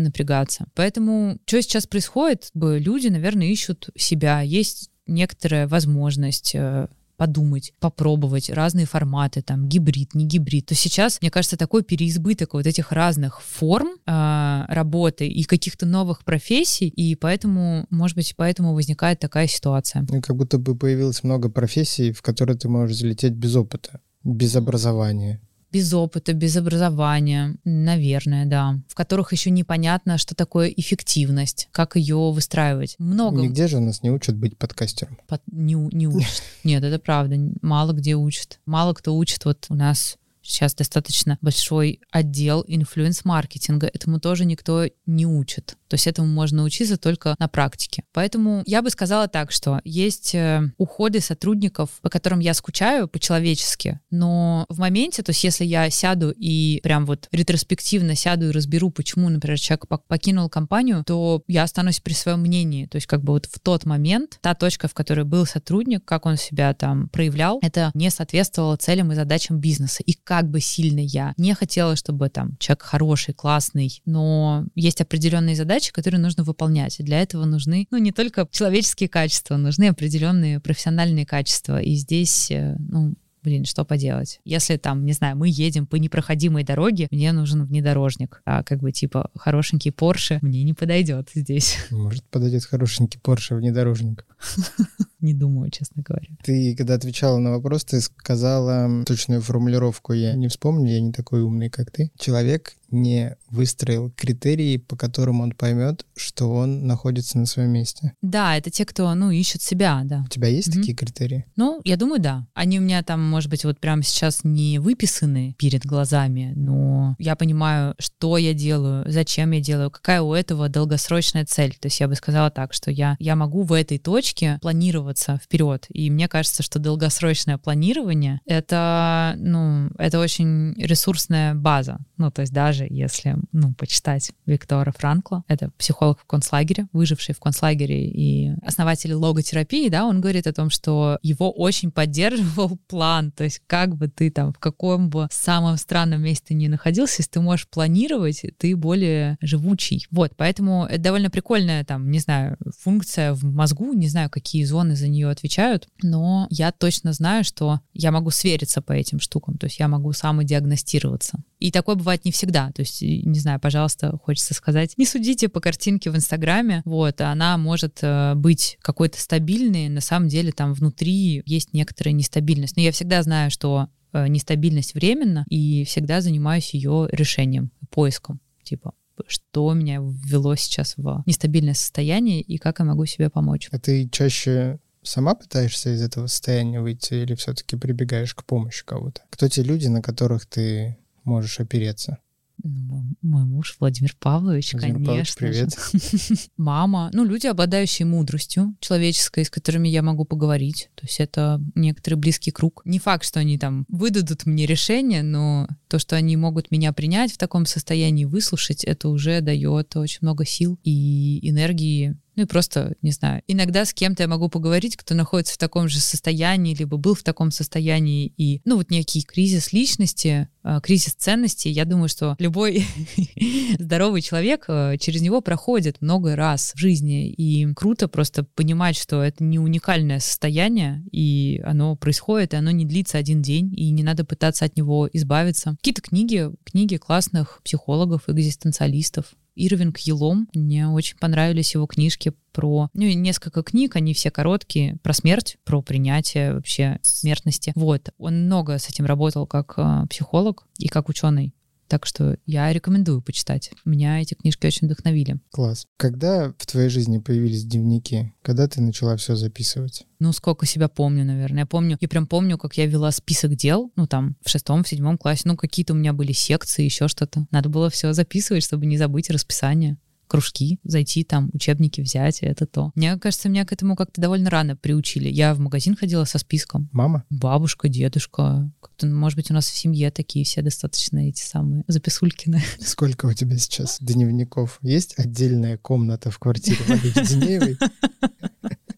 напрягаться? Поэтому, что сейчас происходит? Люди, наверное, ищут себя. Есть некоторая возможность э, подумать, попробовать разные форматы, там, гибрид, не гибрид, то сейчас, мне кажется, такой переизбыток вот этих разных форм э, работы и каких-то новых профессий, и поэтому, может быть, поэтому возникает такая ситуация. Ну, как будто бы появилось много профессий, в которые ты можешь залететь без опыта, без образования без опыта, без образования, наверное, да, в которых еще непонятно, что такое эффективность, как ее выстраивать. Много. Нигде же нас не учат быть подкастером. Под... Не, не учат. Нет, это правда. Мало где учат. Мало кто учит. Вот у нас Сейчас достаточно большой отдел инфлюенс-маркетинга. Этому тоже никто не учит. То есть этому можно учиться только на практике. Поэтому я бы сказала так, что есть э, уходы сотрудников, по которым я скучаю по-человечески, но в моменте, то есть если я сяду и прям вот ретроспективно сяду и разберу, почему, например, человек покинул компанию, то я останусь при своем мнении. То есть как бы вот в тот момент та точка, в которой был сотрудник, как он себя там проявлял, это не соответствовало целям и задачам бизнеса. И как бы сильно я не хотела, чтобы там человек хороший, классный, но есть определенные задачи, которые нужно выполнять. И для этого нужны, ну, не только человеческие качества, нужны определенные профессиональные качества. И здесь, э, ну, блин, что поделать? Если там, не знаю, мы едем по непроходимой дороге, мне нужен внедорожник, а как бы типа хорошенький Porsche мне не подойдет здесь. Может, подойдет хорошенький Porsche внедорожник. Не думаю, честно говоря. Ты, когда отвечала на вопрос, ты сказала точную формулировку. Я не вспомню, я не такой умный, как ты. Человек не выстроил критерии, по которым он поймет, что он находится на своем месте. Да, это те, кто, ну, ищут себя, да. У тебя есть mm-hmm. такие критерии? Ну, я думаю, да. Они у меня там, может быть, вот прямо сейчас не выписаны перед глазами, но я понимаю, что я делаю, зачем я делаю, какая у этого долгосрочная цель. То есть я бы сказала так, что я, я могу в этой точке планировать планироваться вперед. И мне кажется, что долгосрочное планирование — это, ну, это очень ресурсная база. Ну, то есть даже если, ну, почитать Виктора Франкла, это психолог в концлагере, выживший в концлагере и основатель логотерапии, да, он говорит о том, что его очень поддерживал план, то есть как бы ты там, в каком бы самом странном месте ты ни находился, если ты можешь планировать, ты более живучий. Вот, поэтому это довольно прикольная там, не знаю, функция в мозгу, не знаю, какие зоны за нее отвечают, но я точно знаю, что я могу свериться по этим штукам, то есть я могу самодиагностироваться. И такое бывает не всегда. То есть, не знаю, пожалуйста, хочется сказать, не судите по картинке в Инстаграме. Вот, она может э, быть какой-то стабильной, на самом деле там внутри есть некоторая нестабильность. Но я всегда знаю, что э, нестабильность временна, и всегда занимаюсь ее решением, поиском. Типа, что меня ввело сейчас в нестабильное состояние и как я могу себе помочь. А ты чаще сама пытаешься из этого состояния выйти или все-таки прибегаешь к помощи кого-то? Кто те люди, на которых ты можешь опереться? Ну, мой муж Владимир Павлович, Владимир конечно. Павлович, привет. Мама. Ну, люди, обладающие мудростью человеческой, с которыми я могу поговорить. То есть это некоторый близкий круг. Не факт, что они там выдадут мне решение, но то, что они могут меня принять в таком состоянии, выслушать, это уже дает очень много сил и энергии ну и просто, не знаю, иногда с кем-то я могу поговорить, кто находится в таком же состоянии, либо был в таком состоянии, и, ну, вот некий кризис личности, а, кризис ценностей, я думаю, что любой здоровый человек а, через него проходит много раз в жизни, и круто просто понимать, что это не уникальное состояние, и оно происходит, и оно не длится один день, и не надо пытаться от него избавиться. Какие-то книги, книги классных психологов, экзистенциалистов, Ирвинг Елом. Мне очень понравились его книжки про... Ну, несколько книг, они все короткие, про смерть, про принятие вообще смертности. Вот. Он много с этим работал как э, психолог и как ученый. Так что я рекомендую почитать. Меня эти книжки очень вдохновили. Класс. Когда в твоей жизни появились дневники? Когда ты начала все записывать? Ну, сколько себя помню, наверное. Я помню, я прям помню, как я вела список дел, ну, там, в шестом, в седьмом классе. Ну, какие-то у меня были секции, еще что-то. Надо было все записывать, чтобы не забыть расписание кружки, зайти там, учебники взять, это то. Мне кажется, меня к этому как-то довольно рано приучили. Я в магазин ходила со списком. Мама? Бабушка, дедушка. Как-то, может быть, у нас в семье такие все достаточно эти самые записулькины. Сколько у тебя сейчас дневников? Есть отдельная комната в квартире Вали Веденеевой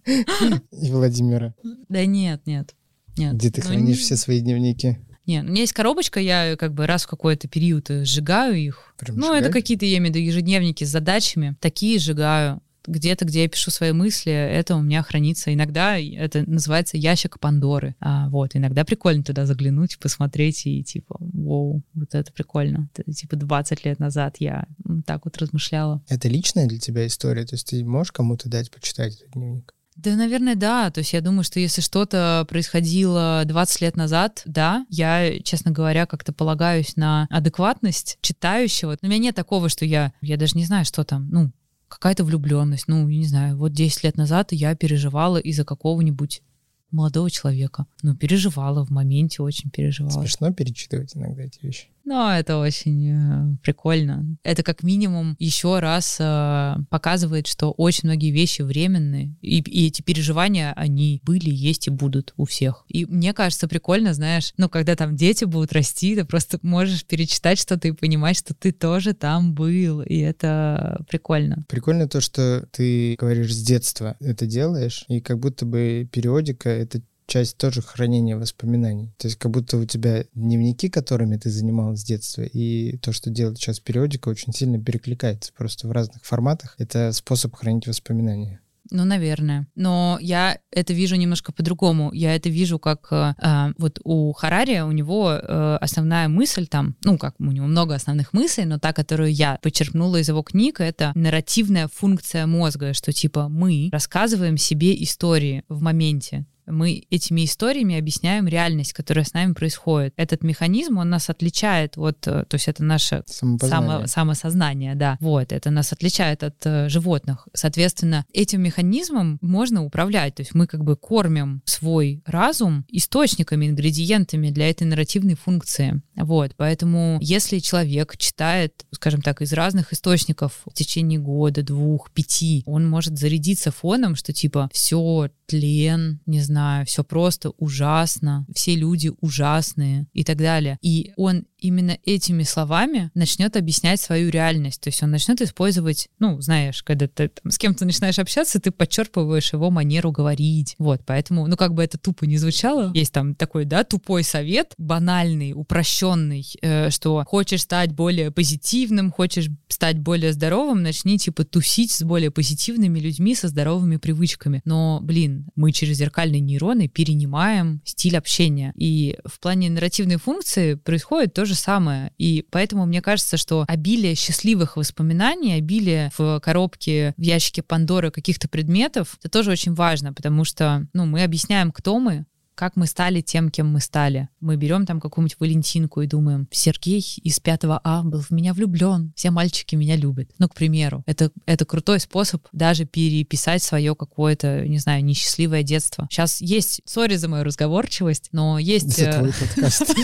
и Владимира? Да нет, нет. Нет. Где ты Ну, хранишь не- все свои дневники? Не, у меня есть коробочка, я как бы раз в какой-то период э, сжигаю их. Прям ну, это сжигаешь? какие-то, я имею в виду, ежедневники с задачами. Такие сжигаю. Где-то, где я пишу свои мысли, это у меня хранится. Иногда это называется ящик Пандоры. А, вот, иногда прикольно туда заглянуть, посмотреть и типа, вау, вот это прикольно. Это, типа 20 лет назад я так вот размышляла. Это личная для тебя история? То есть ты можешь кому-то дать почитать этот дневник? Да, наверное, да. То есть я думаю, что если что-то происходило 20 лет назад, да, я, честно говоря, как-то полагаюсь на адекватность читающего. У меня нет такого, что я, я даже не знаю, что там, ну, какая-то влюбленность. Ну, не знаю, вот 10 лет назад я переживала из-за какого-нибудь молодого человека. Ну, переживала в моменте, очень переживала. Смешно перечитывать иногда эти вещи. Но это очень э, прикольно. Это как минимум еще раз э, показывает, что очень многие вещи временные, и, и эти переживания, они были, есть и будут у всех. И мне кажется, прикольно, знаешь, ну, когда там дети будут расти, ты просто можешь перечитать что-то и понимать, что ты тоже там был, и это прикольно. Прикольно то, что ты говоришь с детства это делаешь, и как будто бы периодика — это часть тоже хранения воспоминаний. То есть как будто у тебя дневники, которыми ты занималась с детства, и то, что делает сейчас периодика, очень сильно перекликается просто в разных форматах. Это способ хранить воспоминания. Ну, наверное. Но я это вижу немножко по-другому. Я это вижу как э, а, вот у Харари, у него э, основная мысль там, ну, как у него много основных мыслей, но та, которую я почерпнула из его книг, это нарративная функция мозга, что типа мы рассказываем себе истории в моменте. Мы этими историями объясняем реальность, которая с нами происходит. Этот механизм, он нас отличает от... э, То есть это наше. Само, самосознание, да. Вот, это нас отличает от э, животных. Соответственно, этим механизмом можно управлять. То есть мы как бы кормим свой разум источниками, ингредиентами для этой нарративной функции. Вот, поэтому если человек читает, скажем так, из разных источников в течение года, двух, пяти, он может зарядиться фоном, что типа все тлен, не знаю, все просто ужасно, все люди ужасные и так далее. И он именно этими словами начнет объяснять свою реальность. То есть он начнет использовать, ну, знаешь, когда ты там, с кем-то начинаешь общаться, ты подчерпываешь его манеру говорить. Вот, поэтому, ну, как бы это тупо не звучало, есть там такой, да, тупой совет, банальный, упрощенный, э, что хочешь стать более позитивным, хочешь стать более здоровым, начни, типа, тусить с более позитивными людьми, со здоровыми привычками. Но, блин, мы через зеркальные нейроны перенимаем стиль общения. И в плане нарративной функции происходит то же самое. И поэтому мне кажется, что обилие счастливых воспоминаний, обилие в коробке, в ящике Пандоры каких-то предметов, это тоже очень важно, потому что, ну, мы объясняем, кто мы, как мы стали тем, кем мы стали. Мы берем там какую-нибудь Валентинку и думаем, Сергей из 5 А был в меня влюблен, все мальчики меня любят. Ну, к примеру, это, это крутой способ даже переписать свое какое-то, не знаю, несчастливое детство. Сейчас есть, сори за мою разговорчивость, но есть... Это э, твой подкаст.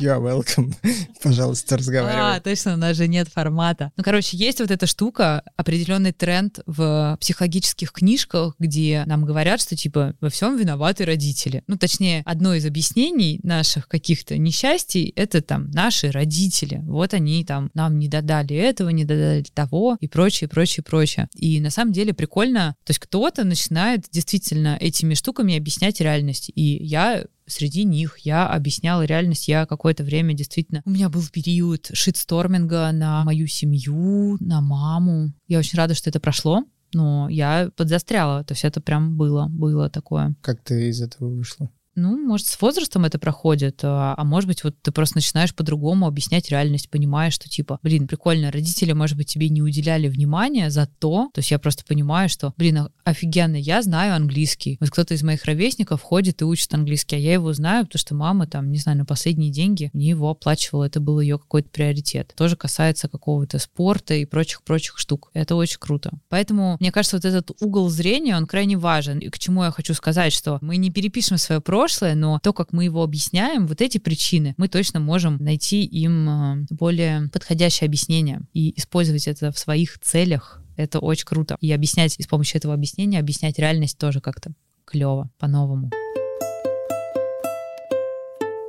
You are welcome. Пожалуйста, А, разговаривай. точно, у нас же нет формата. Ну, короче, есть вот эта штука, определенный тренд в психологических книжках, где нам говорят, что, типа, во всем виноваты родители. Ну, точнее, одно из объяснений наших каких-то несчастий — это там наши родители. Вот они там нам не додали этого, не додали того и прочее, прочее, прочее. И на самом деле прикольно, то есть кто-то начинает действительно этими штуками объяснять реальность. И я среди них я объясняла реальность. Я какое-то время действительно... У меня был период шитсторминга на мою семью, на маму. Я очень рада, что это прошло, но я подзастряла. То есть это прям было, было такое. Как ты из этого вышла? Ну, может, с возрастом это проходит, а, а может быть, вот ты просто начинаешь по-другому объяснять реальность, понимаешь, что типа, блин, прикольно, родители, может быть, тебе не уделяли внимания за то, то есть я просто понимаю, что, блин, а- офигенно, я знаю английский. Вот кто-то из моих ровесников ходит и учит английский, а я его знаю, потому что мама там, не знаю, на последние деньги мне его оплачивала, это был ее какой-то приоритет. Тоже касается какого-то спорта и прочих-прочих штук. Это очень круто. Поэтому, мне кажется, вот этот угол зрения, он крайне важен. И к чему я хочу сказать, что мы не перепишем свое прошлое, но то, как мы его объясняем, вот эти причины, мы точно можем найти им э, более подходящее объяснение и использовать это в своих целях Это очень круто. И объяснять, и с помощью этого объяснения объяснять реальность тоже как-то клево, по-новому.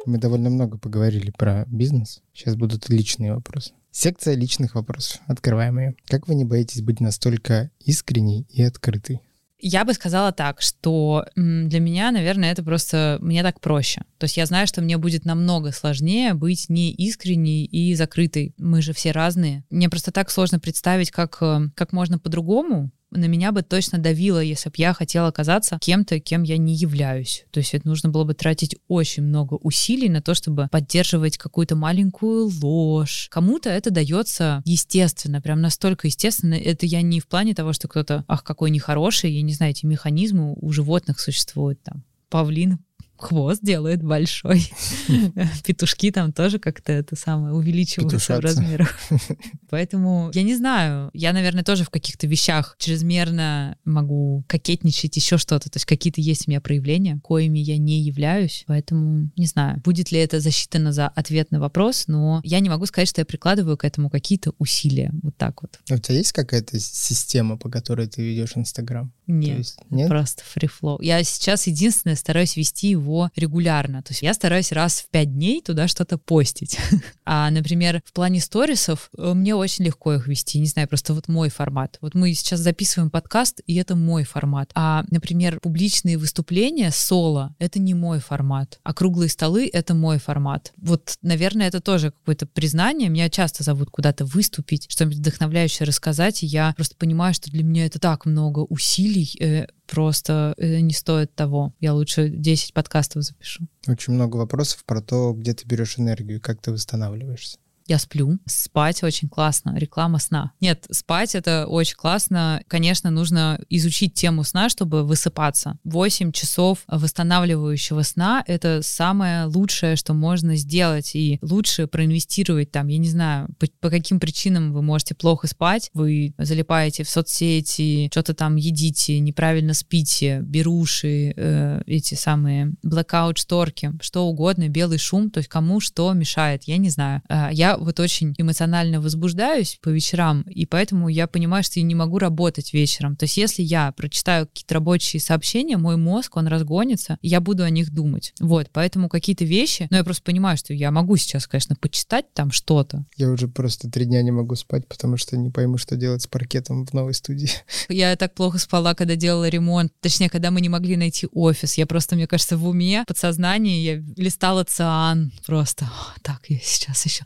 Мы довольно много поговорили про бизнес. Сейчас будут личные вопросы. Секция личных вопросов. Открываем ее. Как вы не боитесь быть настолько искренней и открытой? Я бы сказала так, что для меня, наверное, это просто мне так проще. То есть я знаю, что мне будет намного сложнее быть не искренней и закрытой. Мы же все разные. Мне просто так сложно представить, как, э, как можно по-другому на меня бы точно давило, если бы я хотела оказаться кем-то, кем я не являюсь. То есть это нужно было бы тратить очень много усилий на то, чтобы поддерживать какую-то маленькую ложь. Кому-то это дается естественно, прям настолько естественно. Это я не в плане того, что кто-то, ах, какой нехороший, я не знаю, эти механизмы у животных существуют там. Павлин хвост делает большой. Петушки там тоже как-то это самое увеличиваются в размерах. Поэтому я не знаю. Я, наверное, тоже в каких-то вещах чрезмерно могу кокетничать, еще что-то. То есть какие-то есть у меня проявления, коими я не являюсь. Поэтому не знаю, будет ли это засчитано за ответ на вопрос, но я не могу сказать, что я прикладываю к этому какие-то усилия. Вот так вот. А у тебя есть какая-то система, по которой ты ведешь Инстаграм? Нет, есть, нет, просто фрифлоу. Я сейчас единственное стараюсь вести его регулярно. То есть я стараюсь раз в пять дней туда что-то постить. А, например, в плане сторисов э, мне очень легко их вести. Не знаю, просто вот мой формат. Вот мы сейчас записываем подкаст, и это мой формат. А, например, публичные выступления соло — это не мой формат. А круглые столы — это мой формат. Вот, наверное, это тоже какое-то признание. Меня часто зовут куда-то выступить, что-нибудь вдохновляющее рассказать, и я просто понимаю, что для меня это так много усилий э, просто э, не стоит того. Я лучше 10 подкастов запишу. Очень много вопросов про то, где ты берешь энергию, как ты восстанавливаешься я сплю. Спать очень классно. Реклама сна. Нет, спать это очень классно. Конечно, нужно изучить тему сна, чтобы высыпаться. 8 часов восстанавливающего сна — это самое лучшее, что можно сделать. И лучше проинвестировать там, я не знаю, по, по каким причинам вы можете плохо спать. Вы залипаете в соцсети, что-то там едите, неправильно спите, беруши, э, эти самые blackout-шторки, что угодно, белый шум, то есть кому что мешает, я не знаю. Э, я вот очень эмоционально возбуждаюсь по вечерам, и поэтому я понимаю, что я не могу работать вечером. То есть если я прочитаю какие-то рабочие сообщения, мой мозг, он разгонится, и я буду о них думать. Вот, поэтому какие-то вещи, но я просто понимаю, что я могу сейчас, конечно, почитать там что-то. Я уже просто три дня не могу спать, потому что не пойму, что делать с паркетом в новой студии. Я так плохо спала, когда делала ремонт, точнее, когда мы не могли найти офис. Я просто, мне кажется, в уме, подсознании я листала циан просто. Так, я сейчас еще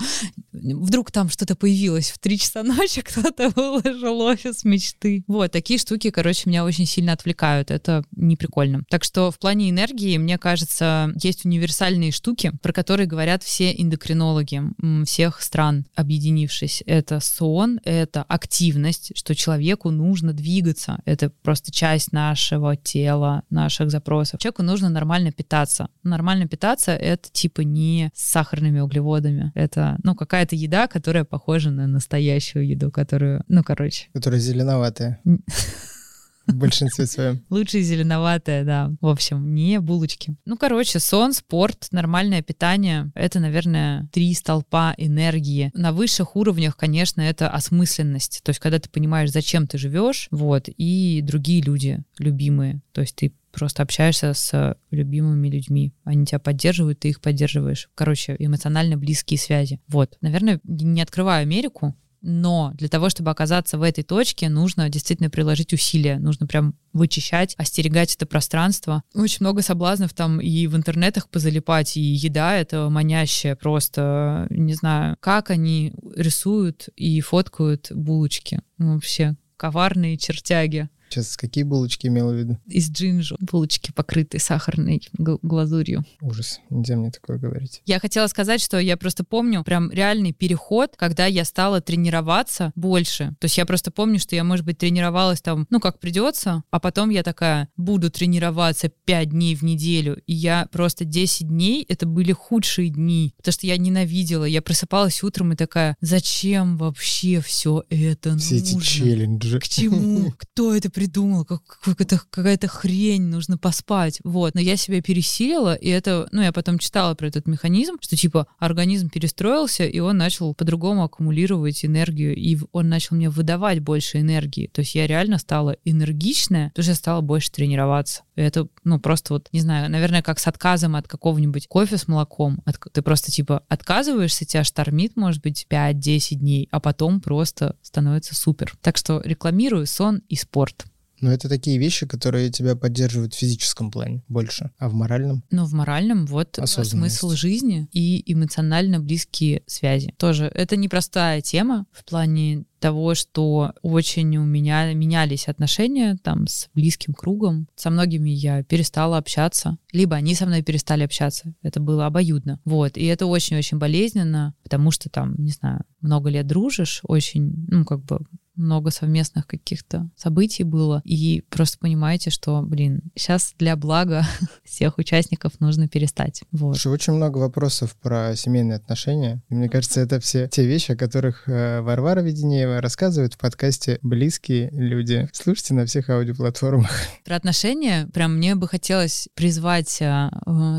вдруг там что-то появилось в 3 часа ночи, кто-то выложил офис мечты. Вот, такие штуки, короче, меня очень сильно отвлекают. Это не прикольно. Так что в плане энергии, мне кажется, есть универсальные штуки, про которые говорят все эндокринологи всех стран, объединившись. Это сон, это активность, что человеку нужно двигаться. Это просто часть нашего тела, наших запросов. Человеку нужно нормально питаться. Нормально питаться — это типа не с сахарными углеводами. Это, ну, какая-то еда, которая похожа на настоящую еду, которую, ну, короче. Которая зеленоватая. В большинстве своем. Лучше зеленоватая, да. В общем, не булочки. Ну, короче, сон, спорт, нормальное питание — это, наверное, три столпа энергии. На высших уровнях, конечно, это осмысленность. То есть, когда ты понимаешь, зачем ты живешь, вот, и другие люди любимые. То есть ты просто общаешься с любимыми людьми. Они тебя поддерживают, ты их поддерживаешь. Короче, эмоционально близкие связи. Вот. Наверное, не открываю Америку, но для того, чтобы оказаться в этой точке, нужно действительно приложить усилия, нужно прям вычищать, остерегать это пространство. Очень много соблазнов там и в интернетах позалипать, и еда это манящая просто, не знаю, как они рисуют и фоткают булочки. Вообще, коварные чертяги. Сейчас какие булочки имела в виду? Из джинжу. Булочки, покрытые сахарной глазурью. Ужас. Нельзя мне такое говорить. Я хотела сказать, что я просто помню прям реальный переход, когда я стала тренироваться больше. То есть я просто помню, что я, может быть, тренировалась там, ну, как придется, а потом я такая, буду тренироваться 5 дней в неделю. И я просто 10 дней, это были худшие дни, потому что я ненавидела. Я просыпалась утром и такая, зачем вообще все это все нужно? Все эти челленджи. К чему? Кто это придумала, как, какая-то, какая-то хрень, нужно поспать. Вот. Но я себя пересилила, и это, ну, я потом читала про этот механизм, что типа организм перестроился, и он начал по-другому аккумулировать энергию, и он начал мне выдавать больше энергии. То есть я реально стала энергичная, потому что я стала больше тренироваться. И это, ну, просто вот, не знаю, наверное, как с отказом от какого-нибудь кофе с молоком. От, ты просто, типа, отказываешься, тебя штормит, может быть, 5-10 дней, а потом просто становится супер. Так что рекламирую сон и спорт. Но это такие вещи, которые тебя поддерживают в физическом плане больше, а в моральном? Ну, в моральном вот смысл жизни и эмоционально близкие связи. Тоже это непростая тема в плане того, что очень у меня менялись отношения там с близким кругом. Со многими я перестала общаться, либо они со мной перестали общаться. Это было обоюдно. Вот. И это очень-очень болезненно, потому что там, не знаю, много лет дружишь, очень, ну, как бы много совместных каких-то событий было, и просто понимаете, что, блин, сейчас для блага всех участников нужно перестать. Вот. Слушай, очень много вопросов про семейные отношения. И мне кажется, это все те вещи, о которых э, Варвара Веденеева рассказывает в подкасте «Близкие люди». Слушайте на всех аудиоплатформах. Про отношения прям мне бы хотелось призвать э,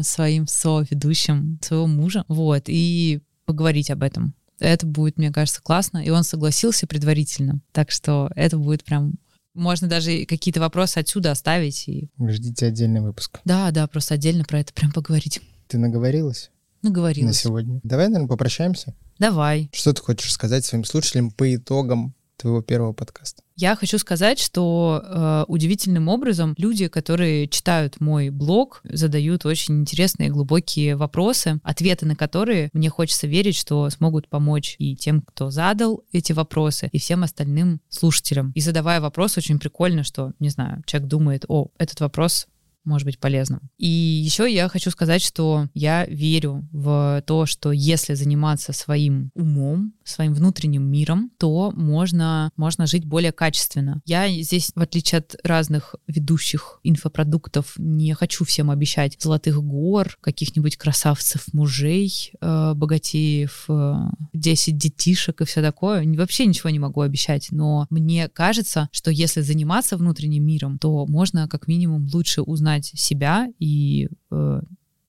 своим со-ведущим своего мужа, вот, и поговорить об этом это будет, мне кажется, классно. И он согласился предварительно. Так что это будет прям можно даже какие-то вопросы отсюда оставить. И... Ждите отдельный выпуск. Да, да, просто отдельно про это прям поговорить. Ты наговорилась? Наговорилась. На сегодня. Давай, наверное, попрощаемся. Давай. Что ты хочешь сказать своим слушателям по итогам твоего первого подкаста? Я хочу сказать, что э, удивительным образом люди, которые читают мой блог, задают очень интересные глубокие вопросы, ответы на которые мне хочется верить, что смогут помочь и тем, кто задал эти вопросы, и всем остальным слушателям. И задавая вопрос, очень прикольно, что, не знаю, человек думает, о, этот вопрос может быть полезным. И еще я хочу сказать, что я верю в то, что если заниматься своим умом, своим внутренним миром, то можно, можно жить более качественно. Я здесь, в отличие от разных ведущих инфопродуктов, не хочу всем обещать золотых гор, каких-нибудь красавцев мужей, э, богатеев, э, 10 детишек и все такое. Вообще ничего не могу обещать, но мне кажется, что если заниматься внутренним миром, то можно как минимум лучше узнать себя и э,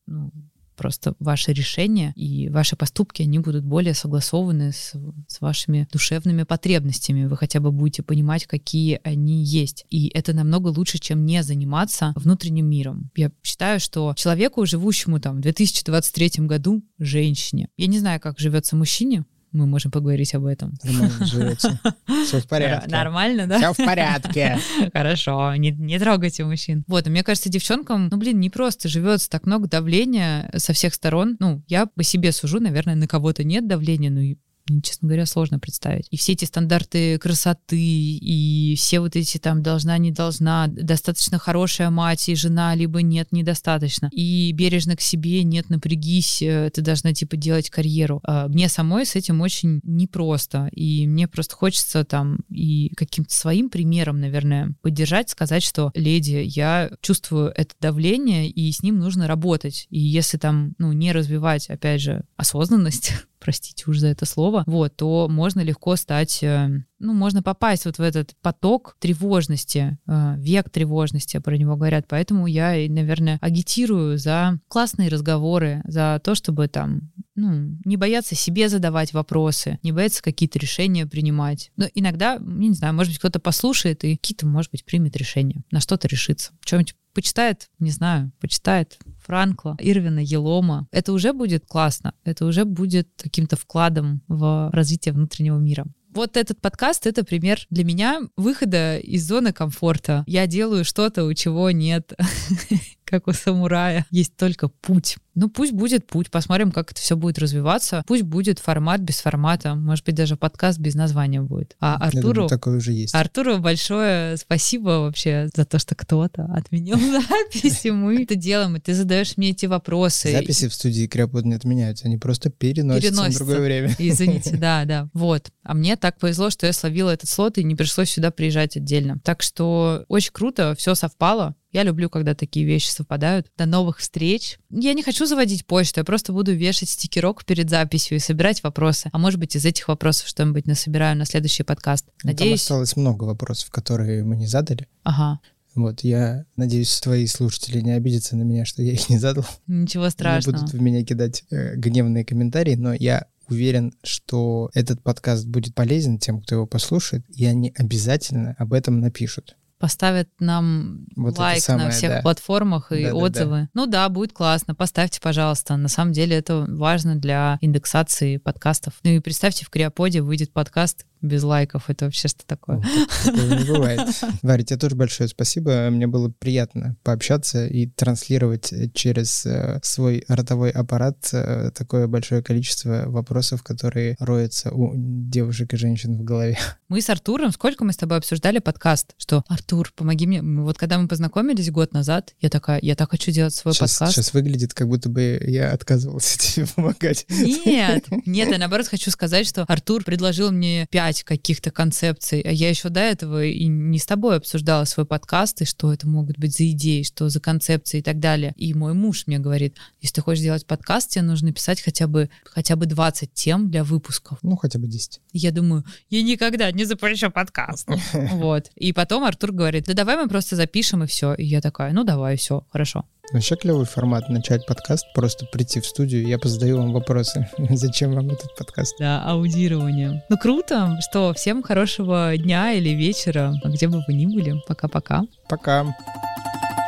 ну, просто ваши решения и ваши поступки, они будут более согласованы с, с вашими душевными потребностями. Вы хотя бы будете понимать, какие они есть. И это намного лучше, чем не заниматься внутренним миром. Я считаю, что человеку, живущему там в 2023 году, женщине, я не знаю, как живется мужчине, мы можем поговорить об этом. Нормально живете. Все в порядке. Нормально, да? Все в порядке. Хорошо, не, не трогайте мужчин. Вот, мне кажется, девчонкам, ну, блин, не просто живется так много давления со всех сторон. Ну, я по себе сужу, наверное, на кого-то нет давления, но мне, честно говоря, сложно представить. И все эти стандарты красоты, и все вот эти там должна, не должна, достаточно хорошая мать и жена, либо нет, недостаточно. И бережно к себе, нет, напрягись, э, ты должна типа делать карьеру. А мне самой с этим очень непросто. И мне просто хочется там и каким-то своим примером, наверное, поддержать, сказать, что, леди, я чувствую это давление, и с ним нужно работать. И если там, ну, не развивать, опять же, осознанность, простите уж за это слово, вот, то можно легко стать, э, ну, можно попасть вот в этот поток тревожности, э, век тревожности, про него говорят. Поэтому я, наверное, агитирую за классные разговоры, за то, чтобы там ну, не бояться себе задавать вопросы, не бояться какие-то решения принимать. Но иногда, не знаю, может быть, кто-то послушает и какие-то, может быть, примет решение, на что-то решится. Что-нибудь почитает, не знаю, почитает Франкла, Ирвина, Елома. Это уже будет классно, это уже будет каким-то вкладом в развитие внутреннего мира. Вот этот подкаст — это пример для меня выхода из зоны комфорта. Я делаю что-то, у чего нет как у самурая. Есть только путь. Ну, пусть будет путь, посмотрим, как это все будет развиваться. Пусть будет формат без формата, может быть, даже подкаст без названия будет. А Артуру... думаю, такой уже есть. Артуру большое спасибо вообще за то, что кто-то отменил записи. Мы это делаем, и ты задаешь мне эти вопросы. Записи в студии Кряпот не отменяются, они просто переносятся, переносятся. на другое время. Извините, да, да. Вот. А мне так повезло, что я словила этот слот и не пришлось сюда приезжать отдельно. Так что очень круто, все совпало. Я люблю, когда такие вещи совпадают. До новых встреч. Я не хочу заводить почту, я просто буду вешать стикерок перед записью и собирать вопросы. А может быть, из этих вопросов что-нибудь насобираю на следующий подкаст. Надеюсь... Там осталось много вопросов, которые мы не задали. Ага. Вот, я надеюсь, твои слушатели не обидятся на меня, что я их не задал. Ничего страшного. Они будут в меня кидать э, гневные комментарии, но я уверен, что этот подкаст будет полезен тем, кто его послушает, и они обязательно об этом напишут поставят нам вот лайк самое, на всех да. платформах и да, отзывы. Да, да. Ну да, будет классно. Поставьте, пожалуйста. На самом деле это важно для индексации подкастов. Ну и представьте, в Криоподе выйдет подкаст без лайков. Это вообще что такое? О, такого не бывает. Варя, тебе тоже большое спасибо. Мне было приятно пообщаться и транслировать через э, свой ротовой аппарат э, такое большое количество вопросов, которые роются у девушек и женщин в голове. Мы с Артуром, сколько мы с тобой обсуждали подкаст, что Артур, помоги мне. Вот когда мы познакомились год назад, я такая, я так хочу делать свой сейчас, подкаст. Сейчас выглядит, как будто бы я отказывался тебе помогать. Нет, нет, я наоборот хочу сказать, что Артур предложил мне пять пять каких-то концепций, а я еще до этого и не с тобой обсуждала свой подкаст, и что это могут быть за идеи, что за концепции и так далее. И мой муж мне говорит, если ты хочешь сделать подкаст, тебе нужно писать хотя бы, хотя бы 20 тем для выпусков. Ну, хотя бы 10. Я думаю, я никогда не запрещу подкаст. Вот. И потом Артур говорит, да давай мы просто запишем и все. И я такая, ну давай, все, хорошо. Вообще клевый формат начать подкаст, просто прийти в студию, я позадаю вам вопросы. Зачем вам этот подкаст? Да, аудирование. Ну круто, что всем хорошего дня или вечера, где бы вы ни были. Пока-пока. Пока. -пока. Пока.